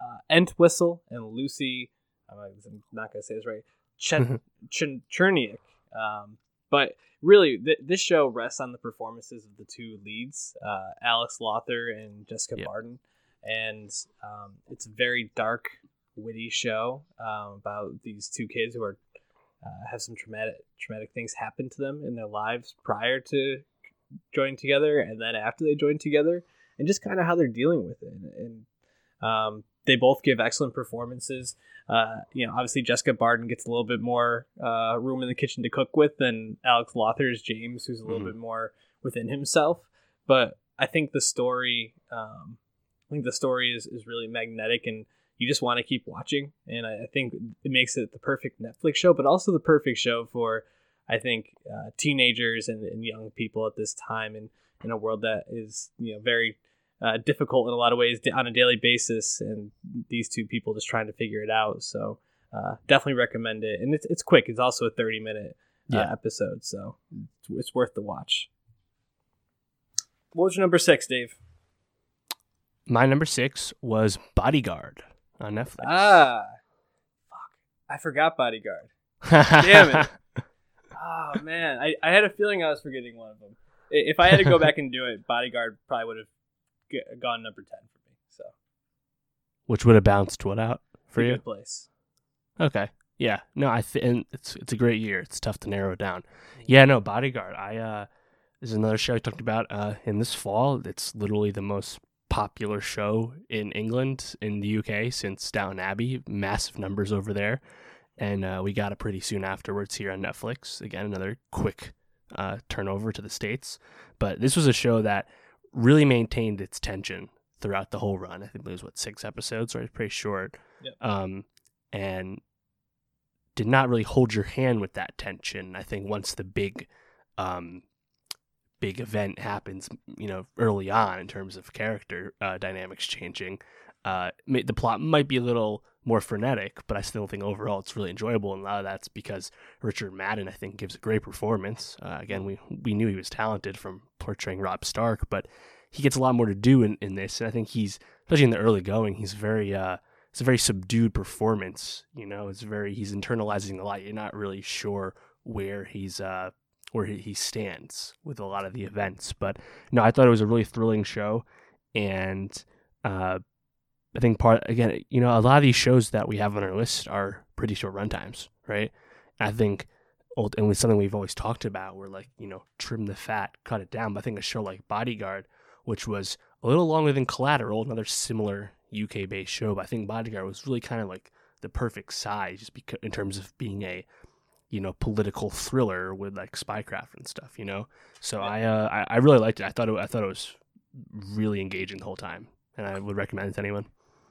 uh, Entwistle and Lucy. I'm not gonna say this right. Chen, Chen Tcherniak. Um, but really, th- this show rests on the performances of the two leads, uh, Alex Lawther and Jessica Yep. Barden, and um, it's a very dark, witty show um, about these two kids who are uh, have some traumatic traumatic things happen to them in their lives prior to joining together and then after they join together and just kind of how they're dealing with it. And, and um, they both give excellent performances. Uh, you know obviously jessica barden gets a little bit more uh, room in the kitchen to cook with than alex Lawther's james who's a little Mhm. bit more within himself. But i think the story um, i think the story is, is really magnetic and you just want to keep watching and I, I think it makes it the perfect netflix show but also the perfect show for I think uh, teenagers and, and young people at this time and in a world that is you know very uh, difficult in a lot of ways on a daily basis, and these two people just trying to figure it out. So uh, definitely recommend it, and it's it's quick. It's also a thirty minute uh, Yeah. episode, so it's, it's worth the watch. What was your number six, Dave? My number six was Bodyguard on Netflix. Ah, fuck! I forgot Bodyguard. damn it. Oh man, I, I had a feeling I was forgetting one of them. If I had to go back and do it, Bodyguard probably would have gone number ten for me. So Which would have bounced what out for you? good place. Okay. Yeah. No, I think and it's it's a great year. It's tough to narrow it down. Yeah. No, Bodyguard. I uh, is another show I talked about uh in this fall. It's literally the most popular show in England in the UK since Downton Abbey. Massive numbers over there, and uh, we got it pretty soon afterwards here on Netflix. Again, another quick uh, turnover to the states. But this was a show that really maintained its tension throughout the whole run. I think it was what six episodes, right? Pretty short. Yep. Um, and did not really hold your hand with that tension. I think once the big, um, big event happens, you know, early on in terms of character uh, dynamics changing, uh, the plot might be a little more frenetic, but I still think overall it's really enjoyable. And a lot of that's because Richard Madden, I think, gives a great performance. Uh, again, we we knew he was talented from portraying Rob Stark, but he gets a lot more to do in, in this. And I think he's, especially in the early going, he's very uh, it's a very subdued performance. You know, it's very he's internalizing a lot. You're not really sure where he's uh where he, stands with a lot of the events. But no, I thought it was a really thrilling show, and uh, I think part again, you know, a lot of these shows that we have on our list are pretty short runtimes, right? I think and it's something we've always talked about. We're like, you know, trim the fat, cut it down. But I think a show like Bodyguard, which was a little longer than Collateral, another similar UK based show, but I think Bodyguard was really kind of like the perfect size, just because in terms of being a you know political thriller with like spycraft and stuff. You know, so I uh, I, I really liked it. I thought it, I thought it was really engaging the whole time, and I would recommend it to anyone.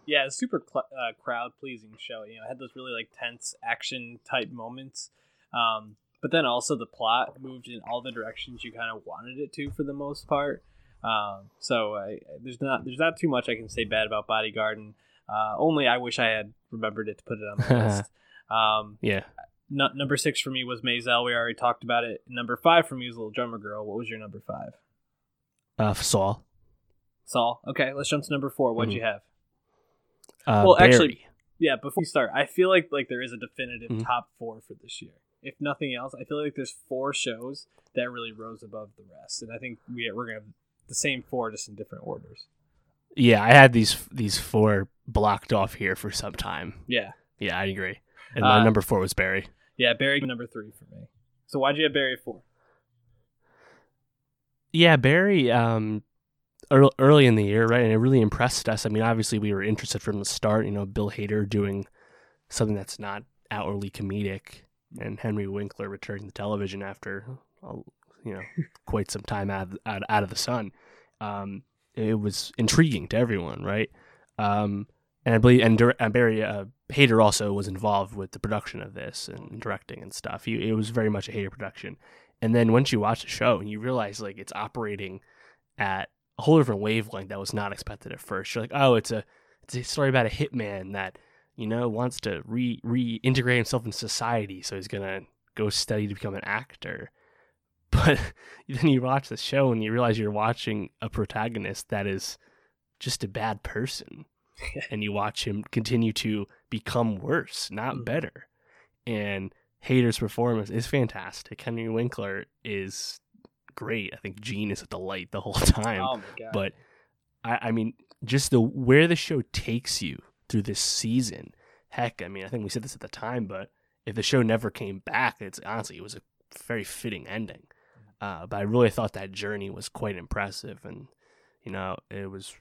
Yeah, super cl- uh, crowd pleasing show. You know, it had those really like tense action type moments, um, but then also the plot moved in all the directions you kind of wanted it to for the most part. Um, so I, there's not there's not too much I can say bad about Bodyguard. And, uh, only I wish I had remembered it to put it on the list. Um, Yeah, nu- number six for me was Maisel. We already talked about it. Number five for me was Little Drummer Girl. What was your number five? uh, Saul. Saul. Okay, let's jump to number four. What'd Mhm. you have? Uh, Well, actually- Yeah, before we start, I feel like like there is a definitive Mhm. top four for this year. If nothing else, I feel like there's four shows that really rose above the rest, and I think we we're gonna have the same four just in different orders. yeah, I had these these four blocked off here for some time. Yeah, Yeah, I agree. And Uh, my number four was Barry. Yeah, Barry number three for me. So why'd you have Barry four? Yeah, Barry. Um, early, early in the year, right, and it really impressed us. I mean, obviously, we were interested from the start. You know, Bill Hader doing something that's not outwardly comedic, and Henry Winkler returning to television after, uh, you know, quite some time out of, out, out of the sun. Um, it was intriguing to everyone, right? Um, and I believe, and, and Barry uh, Hader also was involved with the production of this and directing and stuff. He, it was very much a Hader production. And then once you watch the show and you realize like it's operating at a whole different wavelength that was not expected at first. You're like, oh, it's a it's a story about a hitman that you know wants to re reintegrate himself in society, so he's gonna go study to become an actor. But then you watch the show and you realize you're watching a protagonist that is just a bad person. and you watch him continue to become worse, not mm. better. And Hader's performance is fantastic. Henry Winkler is great. I think Gene is a delight the whole time. Oh! But I, I mean, just the where the show takes you through this season. Heck, I mean, I think we said this at the time, but if the show never came back, it's honestly it was a very fitting ending. Uh, but I really thought that journey was quite impressive, and you know, it was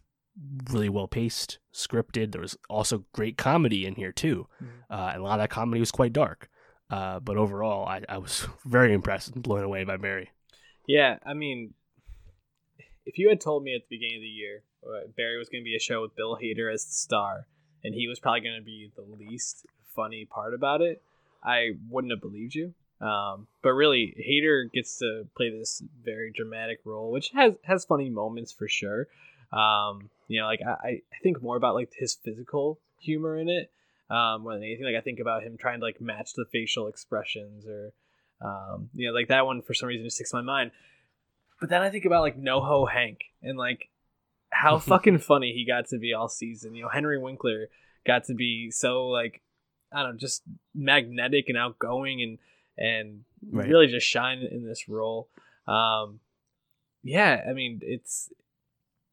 really well paced, scripted. There was also great comedy in here too. Mm-hmm. Uh, and a lot of that comedy was quite dark. Uh, but overall, I, I was very impressed and blown away by Barry. Yeah, I mean, if you had told me at the beginning of the year uh, Barry was going to be a show with Bill Hader as the star, and he was probably going to be the least funny part about it, I wouldn't have believed you. Um, but really, Hader gets to play this very dramatic role, which has has funny moments for sure. Um, you know, like I, I think more about like his physical humor in it um, more than anything. Like I think about him trying to like match the facial expressions or um, you know, like that one for some reason just sticks in my mind. But then I think about like NoHo Hank and like how fucking funny he got to be all season. You know, Henry Winkler got to be so like I don't know, just magnetic and outgoing and and right. really just shine in this role. Um, yeah, I mean, it's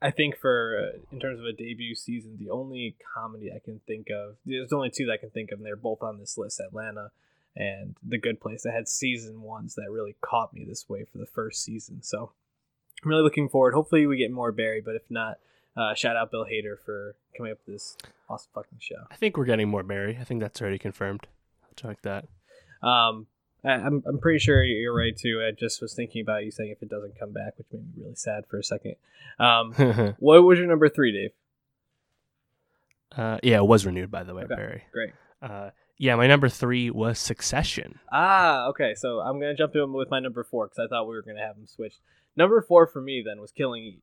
I think for uh, in terms of a debut season, the only comedy I can think of, there's only two that I can think of, and they're both on this list: Atlanta and The Good Place. I had season ones that really caught me this way for the first season. So I'm really looking forward. Hopefully, we get more Barry, but if not, uh, shout out Bill Hader for coming up with this awesome fucking show. I think we're getting more Barry. I think that's already confirmed. I'll check that. Um, I'm I'm pretty sure you're right too. I just was thinking about you saying if it doesn't come back, which made me really sad for a second. Um, what was your number three, Dave? Uh, yeah, it was renewed by the way, okay, Barry. Great. Uh, yeah, my number three was Succession. Ah, okay. So I'm gonna jump in with my number four because I thought we were gonna have them switched. Number four for me then was Killing Eve.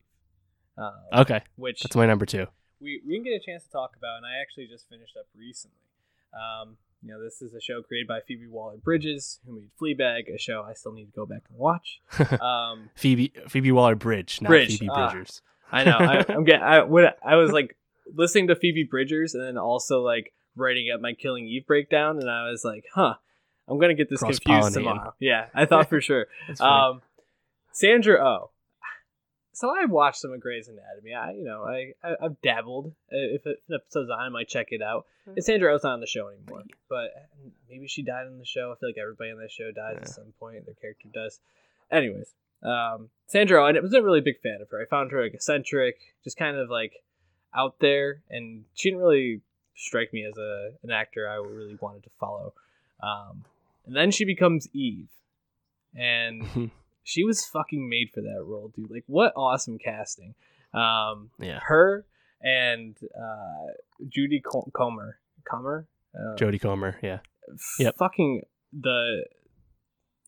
Uh, okay, which that's my number two. We we didn't get a chance to talk about, and I actually just finished up recently. Um, you know, this is a show created by Phoebe Waller Bridges, who made Fleabag, a show I still need to go back and watch. Um, Phoebe Phoebe Waller Bridge, not Bridge, Phoebe uh, Bridgers. I know. I, am getting. I, what, I was like listening to Phoebe Bridgers, and then also like writing up my Killing Eve breakdown, and I was like, huh, I'm gonna get this confused tomorrow. Yeah, I thought for sure. um, Sandra Oh. So I've watched some of Grey's Anatomy. I, you know, I, I have dabbled. Uh, if an episode's on, I might check it out. And Sandra Oh's not on the show anymore, but maybe she died on the show. I feel like everybody on that show dies yeah. at some point. Their character does. Anyways, um, Sandra Oh, I wasn't really a big fan of her. I found her like eccentric, just kind of like out there, and she didn't really strike me as a an actor I really wanted to follow. Um, and then she becomes Eve, and she was fucking made for that role, dude. Like, what awesome casting! Um, yeah, her and uh, Judy Comer, Comer, uh, Jodie Comer, yeah, yep. Fucking the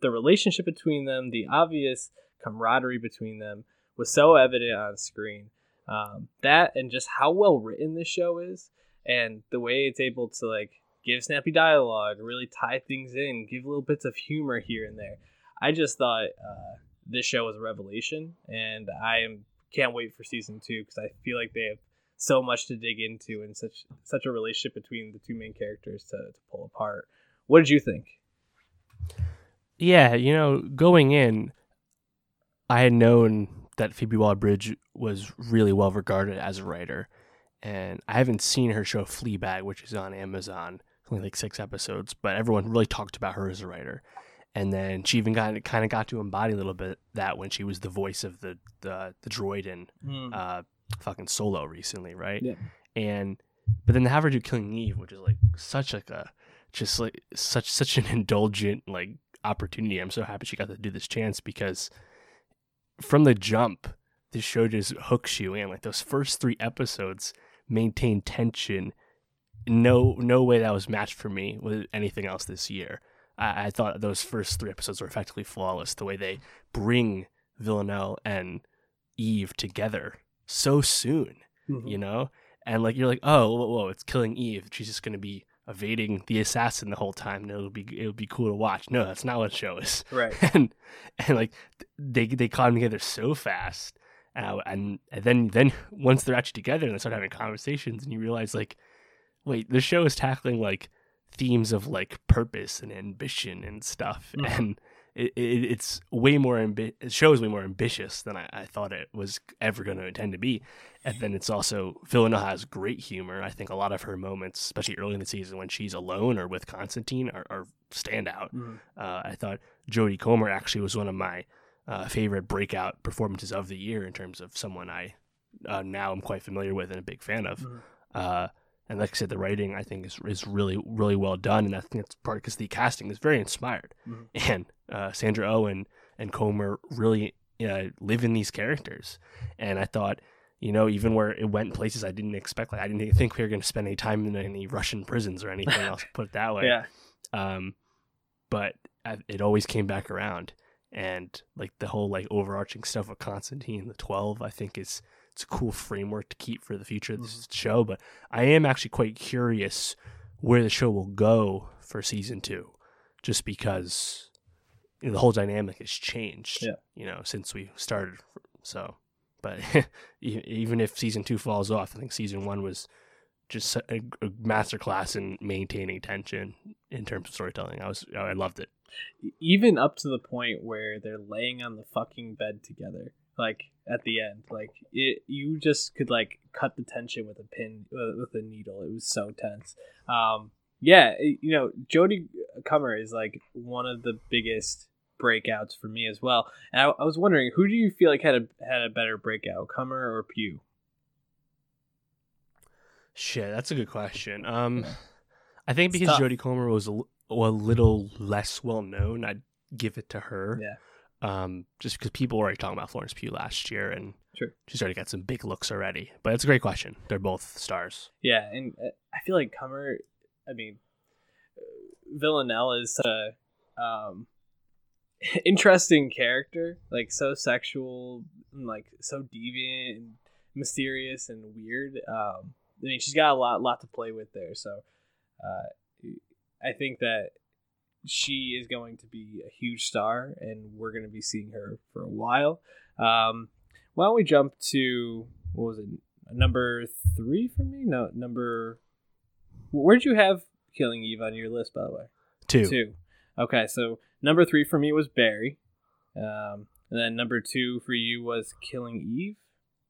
the relationship between them, the obvious camaraderie between them was so evident on screen. Um, that and just how well written this show is and the way it's able to like give snappy dialogue, really tie things in, give little bits of humor here and there. I just thought uh, this show was a revelation, and I am can't wait for season two because I feel like they have so much to dig into and such such a relationship between the two main characters to, to pull apart. What did you think? Yeah, you know, going in, I had known that Phoebe Waller-Bridge was really well regarded as a writer, and I haven't seen her show Fleabag, which is on Amazon. only like six episodes, but everyone really talked about her as a writer. And then she even got kind of got to embody a little bit that when she was the voice of the the, the droid in Mm. uh, fucking Solo recently, right? Yeah. And but then to have her do Killing Eve, which is like such like a just like such such an indulgent like opportunity. I'm so happy she got to do this chance because from the jump, this show just hooks you in. Like those first three episodes maintain tension. No, no way that was matched for me with anything else this year. I, I thought those first three episodes were effectively flawless. The way they bring Villanelle and Eve together so soon, Mhm. you know, and like you're like, oh, whoa, whoa, it's killing Eve. She's just gonna be evading the assassin the whole time. And it'll be it'll be cool to watch. No, that's not what the show is Right. and and like they they caught them together so fast, uh, and and then then once they're actually together and they start having conversations, and you realize like, wait, the show is tackling like themes of like purpose and ambition and stuff, Mhm. and it, it, it's way more ambi- the show is way more ambitious than I, I thought it was ever going to intend to be, and then it's also Villanelle has great humor. I think a lot of her moments, especially early in the season when she's alone or with Constantine, are, are standout. Mhm. Uh, I thought Jodie Comer actually was one of my uh, favorite breakout performances of the year in terms of someone I uh, now am quite familiar with and a big fan of. Mhm. And like I said, the writing I think is is really really well done, and I think that's part because the casting is very inspired, Mhm. and uh, Sandra Owen and and Comer really uh, live in these characters, and I thought. You know, even where it went places I didn't expect. Like I didn't think we were going to spend any time in any Russian prisons or anything else. Put it that way Yeah. um, but I- it always came back around and like the whole like overarching stuff with constantine the 12 i think is it's a cool framework to keep for the future of this mm-hmm. show but i am actually quite curious where the show will go for season two just because you know, the whole dynamic has changed Yeah. you know since we started so but even if season two falls off i think season one was just a, a masterclass in maintaining tension in terms of storytelling. I was I loved it. even up to the point where they're laying on the fucking bed together like at the end like it you just could like cut the tension with a pin uh, with a needle it was so tense um yeah it- you know jodie comer is like one of the biggest breakouts for me as well and I, I was wondering who do you feel like had a had a better breakout comer or Pugh Shit, that's a good question. Um, I think because. Jodie Comer was a little less well known, I'd give it to her. yeah Um, just because people were already talking about Florence Pugh last year, and Sure. she's already got some big looks already. But it's a great question. They're both stars. Yeah, and uh, I feel like Comer. I mean, Villanelle is a um, interesting character, like so sexual, and like so deviant and mysterious and weird. Um, I mean, she's got a lot, lot to play with there. So, uh, I think that she is going to be a huge star, and we're going to be seeing her for a while. Um, why don't we jump to what was it? Number three for me? No, number. Where'd you have Killing Eve on your list, by the way? Two. Two. Okay, so number three for me was Barry, um, and then number two for you was Killing Eve,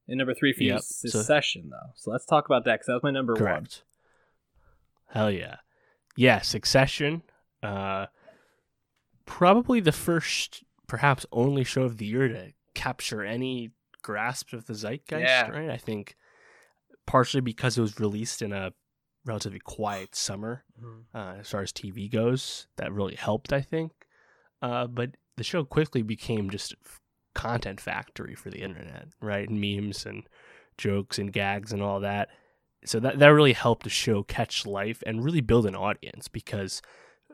and number three for you Yep, is so- Succession, though. So let's talk about that because that was my number one. Correct. Hell yeah. Yeah, Succession. Uh, probably the first, perhaps only show of the year to capture any grasp of the zeitgeist, Yeah. right? I think partially because it was released in a relatively quiet summer uh, as far as TV goes. That really helped, I think. Uh, but the show quickly became just a f- content factory for the internet, right? Memes and jokes and gags and all that. So that that really helped the show catch life and really build an audience because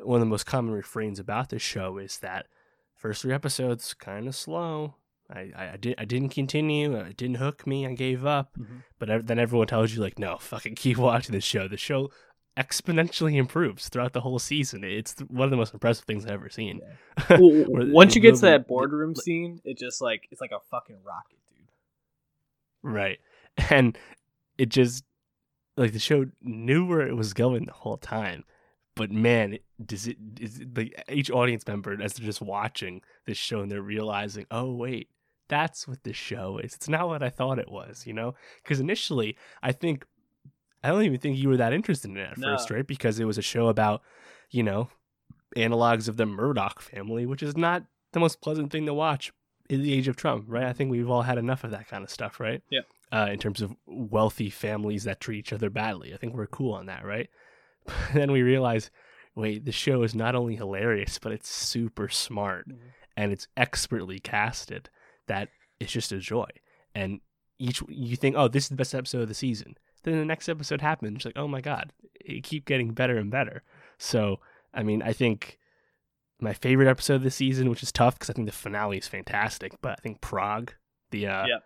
one of the most common refrains about this show is that first three episodes kind of slow. I, I, I did I didn't continue. It didn't hook me. I gave up. Mhm. But then everyone tells you like, no, fucking keep watching this show. The show exponentially improves throughout the whole season. It's one of the most impressive things I've ever seen. Well, once you get to that boardroom scene, it just like it's like a fucking rocket, dude. Right. And it just like the show knew where it was going the whole time. But man, does it is it, like each audience member as they're just watching this show and they're realizing, oh wait, that's what this show is. It's not what I thought it was, you know? Because initially, I think I don't even think you were that interested in it at No. first, right? Because it was a show about, you know, analogs of the Murdoch family, which is not the most pleasant thing to watch in the age of Trump, right? I think we've all had enough of that kind of stuff, right? Yeah. Uh, in terms of wealthy families that treat each other badly. I think we're cool on that, right? Then we realize, wait, the show is not only hilarious, but it's super smart Mhm. and it's expertly casted that it's just a joy. And each you think, oh, this is the best episode of the season. Then the next episode happens, like, oh my god, it keep getting better and better. So, I mean, I think my favorite episode of the season, which is tough because I think the finale is fantastic, but I think Prague, the uh, Yeah.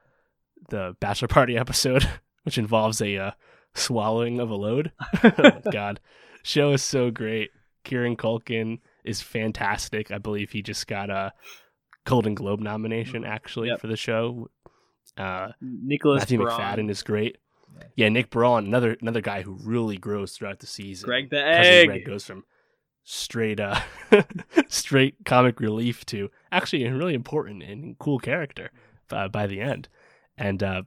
the bachelor party episode, which involves a uh, swallowing of a load. oh god, show is so great. Kieran Culkin is fantastic. I believe he just got a Golden Globe nomination actually Yep. for the show. Uh, Nicholas Matthew Braun, Macfadyen is great. Yeah. Yeah, Nick Braun, another another guy who really grows throughout the season. Greg the Egg. Greg goes from straight uh straight comic relief to actually a really important and cool character uh, by the end. And uh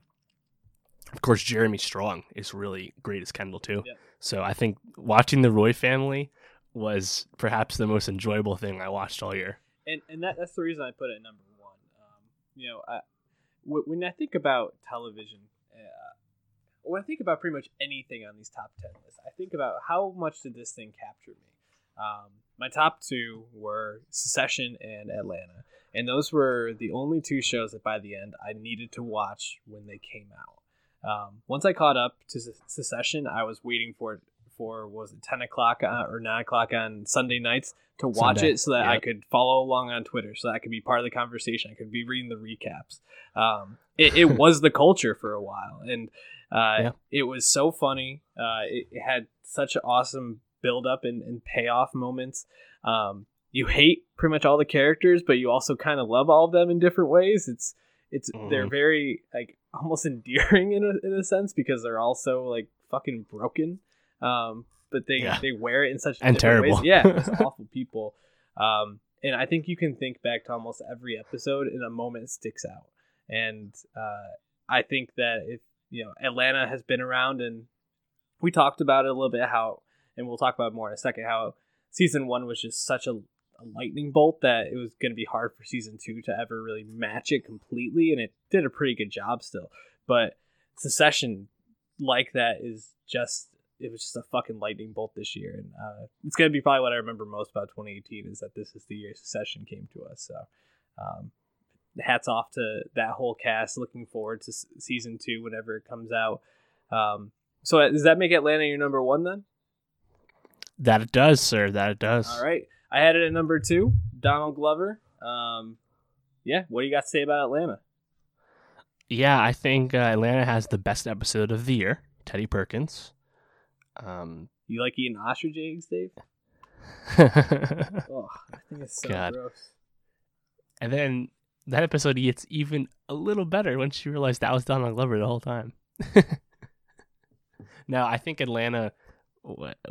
of course Jeremy Strong is really great as Kendall too. Yep. So I think watching the Roy family was perhaps the most enjoyable thing I watched all year. and and that, that's the reason I put it at number one. Um, you know, I, wh- when I think about television, uh, when I think about pretty much anything on these top ten lists, I think about how much did this thing capture me. Um, my top two were Succession and Atlanta, and those were the only two shows that by the end I needed to watch when they came out. Um, once I caught up to Se- Succession, I was waiting for it for was it ten o'clock uh, or nine o'clock on Sunday nights to watch Sunday, it so that I could follow along on Twitter, so that I could be part of the conversation. I could be reading the recaps. Um, it, it was the culture for a while, and uh, Yeah. it was so funny. Uh, it, it had such awesome build up and, and payoff moments. Um, you hate pretty much all the characters, but you also kind of love all of them in different ways. It's it's they're Mhm. very like almost endearing in a, in a sense because they're all so like fucking broken. Um, but they Yeah. they wear it in such And different ways. terrible. Yeah, it's awful people. Um, and I think you can think back to almost every episode and a moment sticks out. And uh, I think that if you know Atlanta has been around and we talked about it a little bit how and we'll talk about more in a second how season one was just such a, a lightning bolt that it was going to be hard for season two to ever really match it completely and it did a pretty good job still. But Succession like that is just it was just a fucking lightning bolt this year and uh, it's going to be probably what i remember most about 2018 is that this is the year Succession came to us so um, hats off to that whole cast. Looking forward to s- season two whenever it comes out. Um, so uh, does that make atlanta your number one then? That it does, sir. That it does. all right i had it at number two donald glover um, yeah what do you got to say about atlanta Yeah, I think uh, Atlanta has the best episode of the year. Teddy Perkins. Um, you like eating ostrich eggs dave oh i think it's so God. gross And then that episode gets even a little better once you realize that was Donald Glover the whole time. now, I think Atlanta.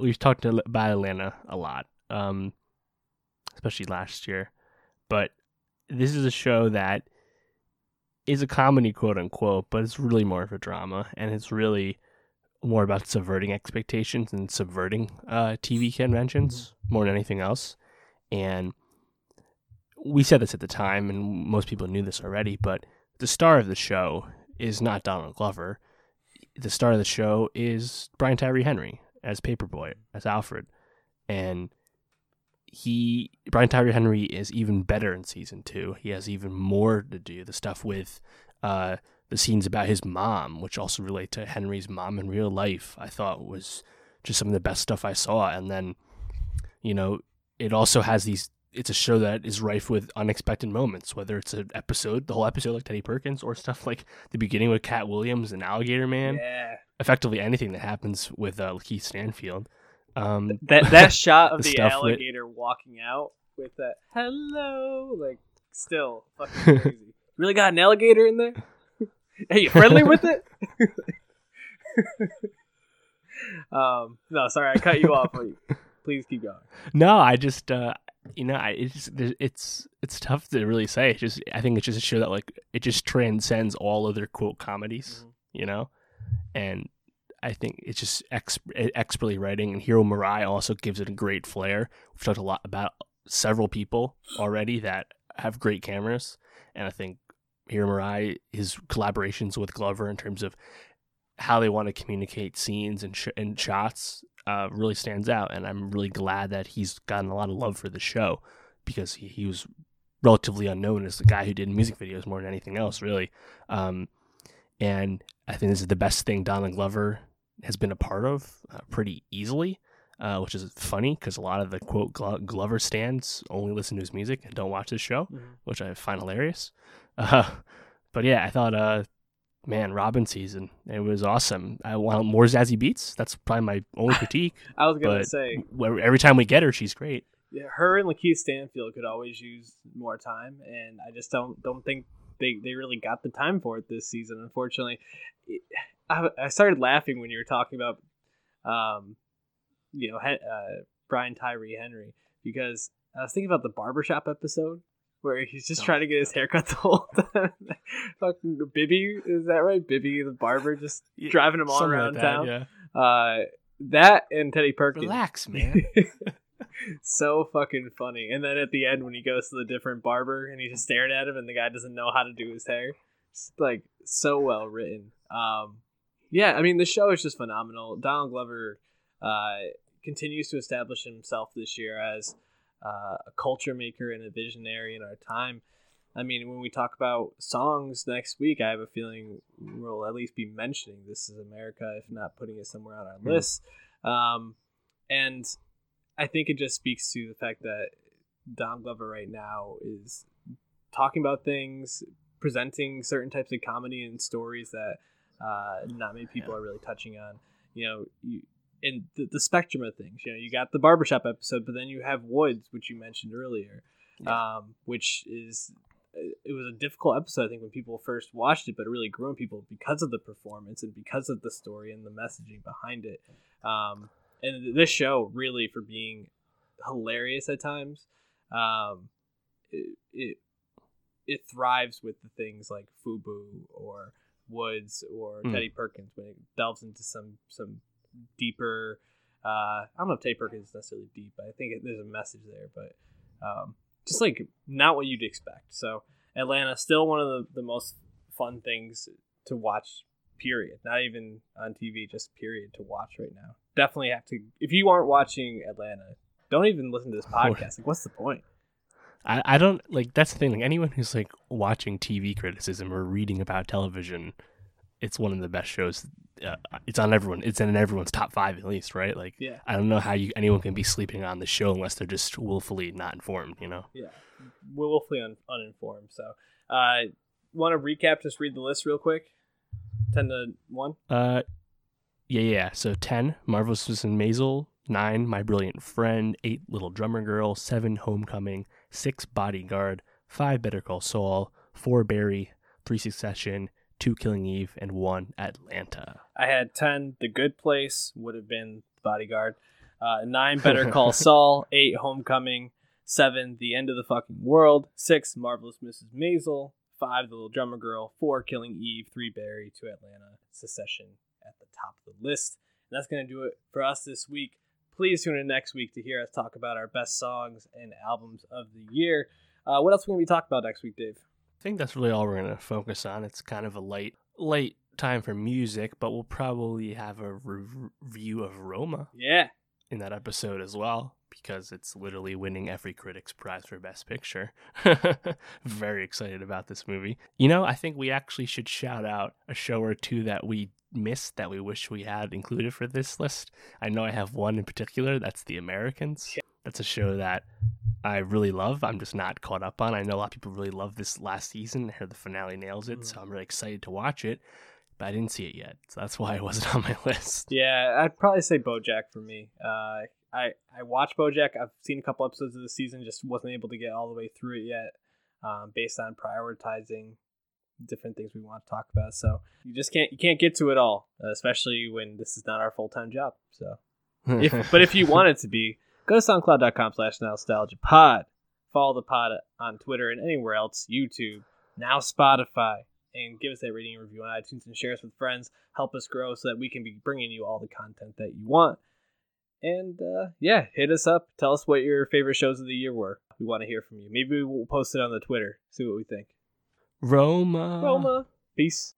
We've talked about Atlanta a lot, um, especially last year. But this is a show that is a comedy, quote unquote, but it's really more of a drama, and it's really more about subverting expectations and subverting uh, TV conventions more than anything else. And we said this at the time, and most people knew this already, but the star of the show is not Donald Glover. The star of the show is Brian Tyree Henry as Paper Boi, as Alfred. And he, Brian Tyree Henry, is even better in season two. He has even more to do. The stuff with uh, the scenes about his mom, which also relate to Henry's mom in real life, I thought was just some of the best stuff I saw. And then, you know, it also has these it's a show that is rife with unexpected moments, whether it's an episode, the whole episode like Teddy Perkins, or stuff like the beginning with Katt Williams and Alligator Man. yeah Effectively anything that happens with uh, Keith Stanfield. Um, that that shot of The the, with- alligator walking out with that hello like still fucking crazy. Really got an alligator in there? Are you friendly with it? Um no sorry i cut you off Please- keep going. No, I just uh, you know, I it's it's it's tough to really say. It's just I think it's just a show that like it just transcends all other quote comedies, Mhm. you know, and I think it's just ex- expertly writing, and Hiro Murai also gives it a great flair. We've talked a lot about several people already that have great cameras, and I think Hiro Murai, his collaborations with Glover in terms of how they want to communicate scenes and, sh- and shots uh, really stands out. And I'm really glad that he's gotten a lot of love for the show because he, he was relatively unknown as the guy who did music videos more than anything else, really. Um, and I think this is the best thing Donald Glover has been a part of uh, pretty easily, uh, which is funny because a lot of the quote Glover stands only listen to his music and don't watch his show, mm-hmm. which I find hilarious. Uh, but yeah, I thought, uh, man, Robbin' Season, it was awesome. I want more Zazie Beetz. That's probably my only critique. I was gonna say every time we get her, she's great. Yeah, her and Lakeith Stanfield could always use more time, and I just don't don't think they, they really got the time for it this season. Unfortunately, I, I started laughing when you were talking about, um, you know, uh, Brian Tyree Henry because I was thinking about the barbershop episode where he's just oh, trying to get his haircut the whole time. Fucking Bibby, is that right? Bibby the barber just yeah, driving him all around like that, town. Yeah. Uh, that and Teddy Perkins. Relax, man. so fucking funny. And then at the end when he goes to the different barber and he's just staring at him and the guy doesn't know how to do his hair. It's like so well written. Um, yeah, I mean the show is just phenomenal. Donald Glover uh, continues to establish himself this year as uh, a culture maker and a visionary in our time. I mean, when we talk about songs next week, I have a feeling we'll at least be mentioning "This Is America," if not putting it somewhere on our mm. list. Um, and I think it just speaks to the fact that Don Glover right now is talking about things, presenting certain types of comedy and stories that uh, not many people yeah. are really touching on. You know, you, in the, the spectrum of things. You know, you got the barbershop episode, but then you have Woods, which you mentioned earlier, yeah. um, which is it was a difficult episode. I think when people first watched it, but it really grew on people because of the performance and because of the story and the messaging behind it. Um, and this show really for being hilarious at times, um, it, it it thrives with the things like Fubu or Woods or mm. Teddy Perkins when it delves into some some deeper. Uh, I don't know if Tay Perkins is necessarily deep, but I think it, there's a message there. But um, just like not what you'd expect. So Atlanta still one of the, the most fun things to watch. Period. Not even on TV, just period to watch right now. Definitely have to. If you aren't watching Atlanta, don't even listen to this podcast. Like, what's the point? I, I don't like that's the thing. Like anyone who's like watching TV criticism or reading about television, it's one of the best shows uh, it's on everyone. It's in everyone's top five at least, right? Like, yeah. I don't know how you anyone can be sleeping on the show unless they're just willfully not informed. You know? Yeah, willfully un- uninformed. So, uh, want to recap? Just read the list real quick. Ten to one. Uh, yeah, yeah. So ten, Marvelous Mrs. Maisel. Nine, My Brilliant Friend. Eight, Little Drummer Girl. Seven, Homecoming. Six, Bodyguard. Five, Better Call Saul. Four, Barry. Three, Succession two Killing Eve, and one Atlanta. I had 10 The Good Place, would have been Bodyguard. Uh, nine Better Call Saul. Eight Homecoming. Seven The End of the Fucking World. Six Marvelous Mrs. Maisel. Five The Little Drummer Girl. Four Killing Eve. Three Barry. Two Atlanta. Succession at the top of the list. And that's going to do it for us this week. Please tune in next week to hear us talk about our best songs and albums of the year. Uh, what else are we going to be talking about next week, Dave? I think that's really all we're going to focus on. It's kind of a late, light time for music, but we'll probably have a re- review of Roma. Yeah. In that episode as well, because it's literally winning every critic's prize for Best Picture. Very excited about this movie. You know, I think we actually should shout out a show or two that we missed that we wish we had included for this list. I know I have one in particular. That's The Americans. That's a show that I really love. I'm just not caught up on. I know a lot of people really love this last season. I heard the finale nails it, mm. so I'm really excited to watch it. But I didn't see it yet, so that's why it wasn't on my list. Yeah, I'd probably say BoJack for me. Uh, I I watched BoJack. I've seen a couple episodes of the season, just wasn't able to get all the way through it yet, um, based on prioritizing different things we want to talk about. So you just can't you can't get to it all, especially when this is not our full time job. So, if, but if you want it to be Go to soundcloud.com slash nostalgia pod. Follow the pod on Twitter and anywhere else, YouTube, now Spotify. and give us that rating and review on iTunes and share us with friends. Help us grow so that we can be bringing you all the content that you want. And uh, yeah, hit us up. Tell us what your favorite shows of the year were. We want to hear from you. Maybe we'll post it on the Twitter. See what we think. Roma. Roma. Peace.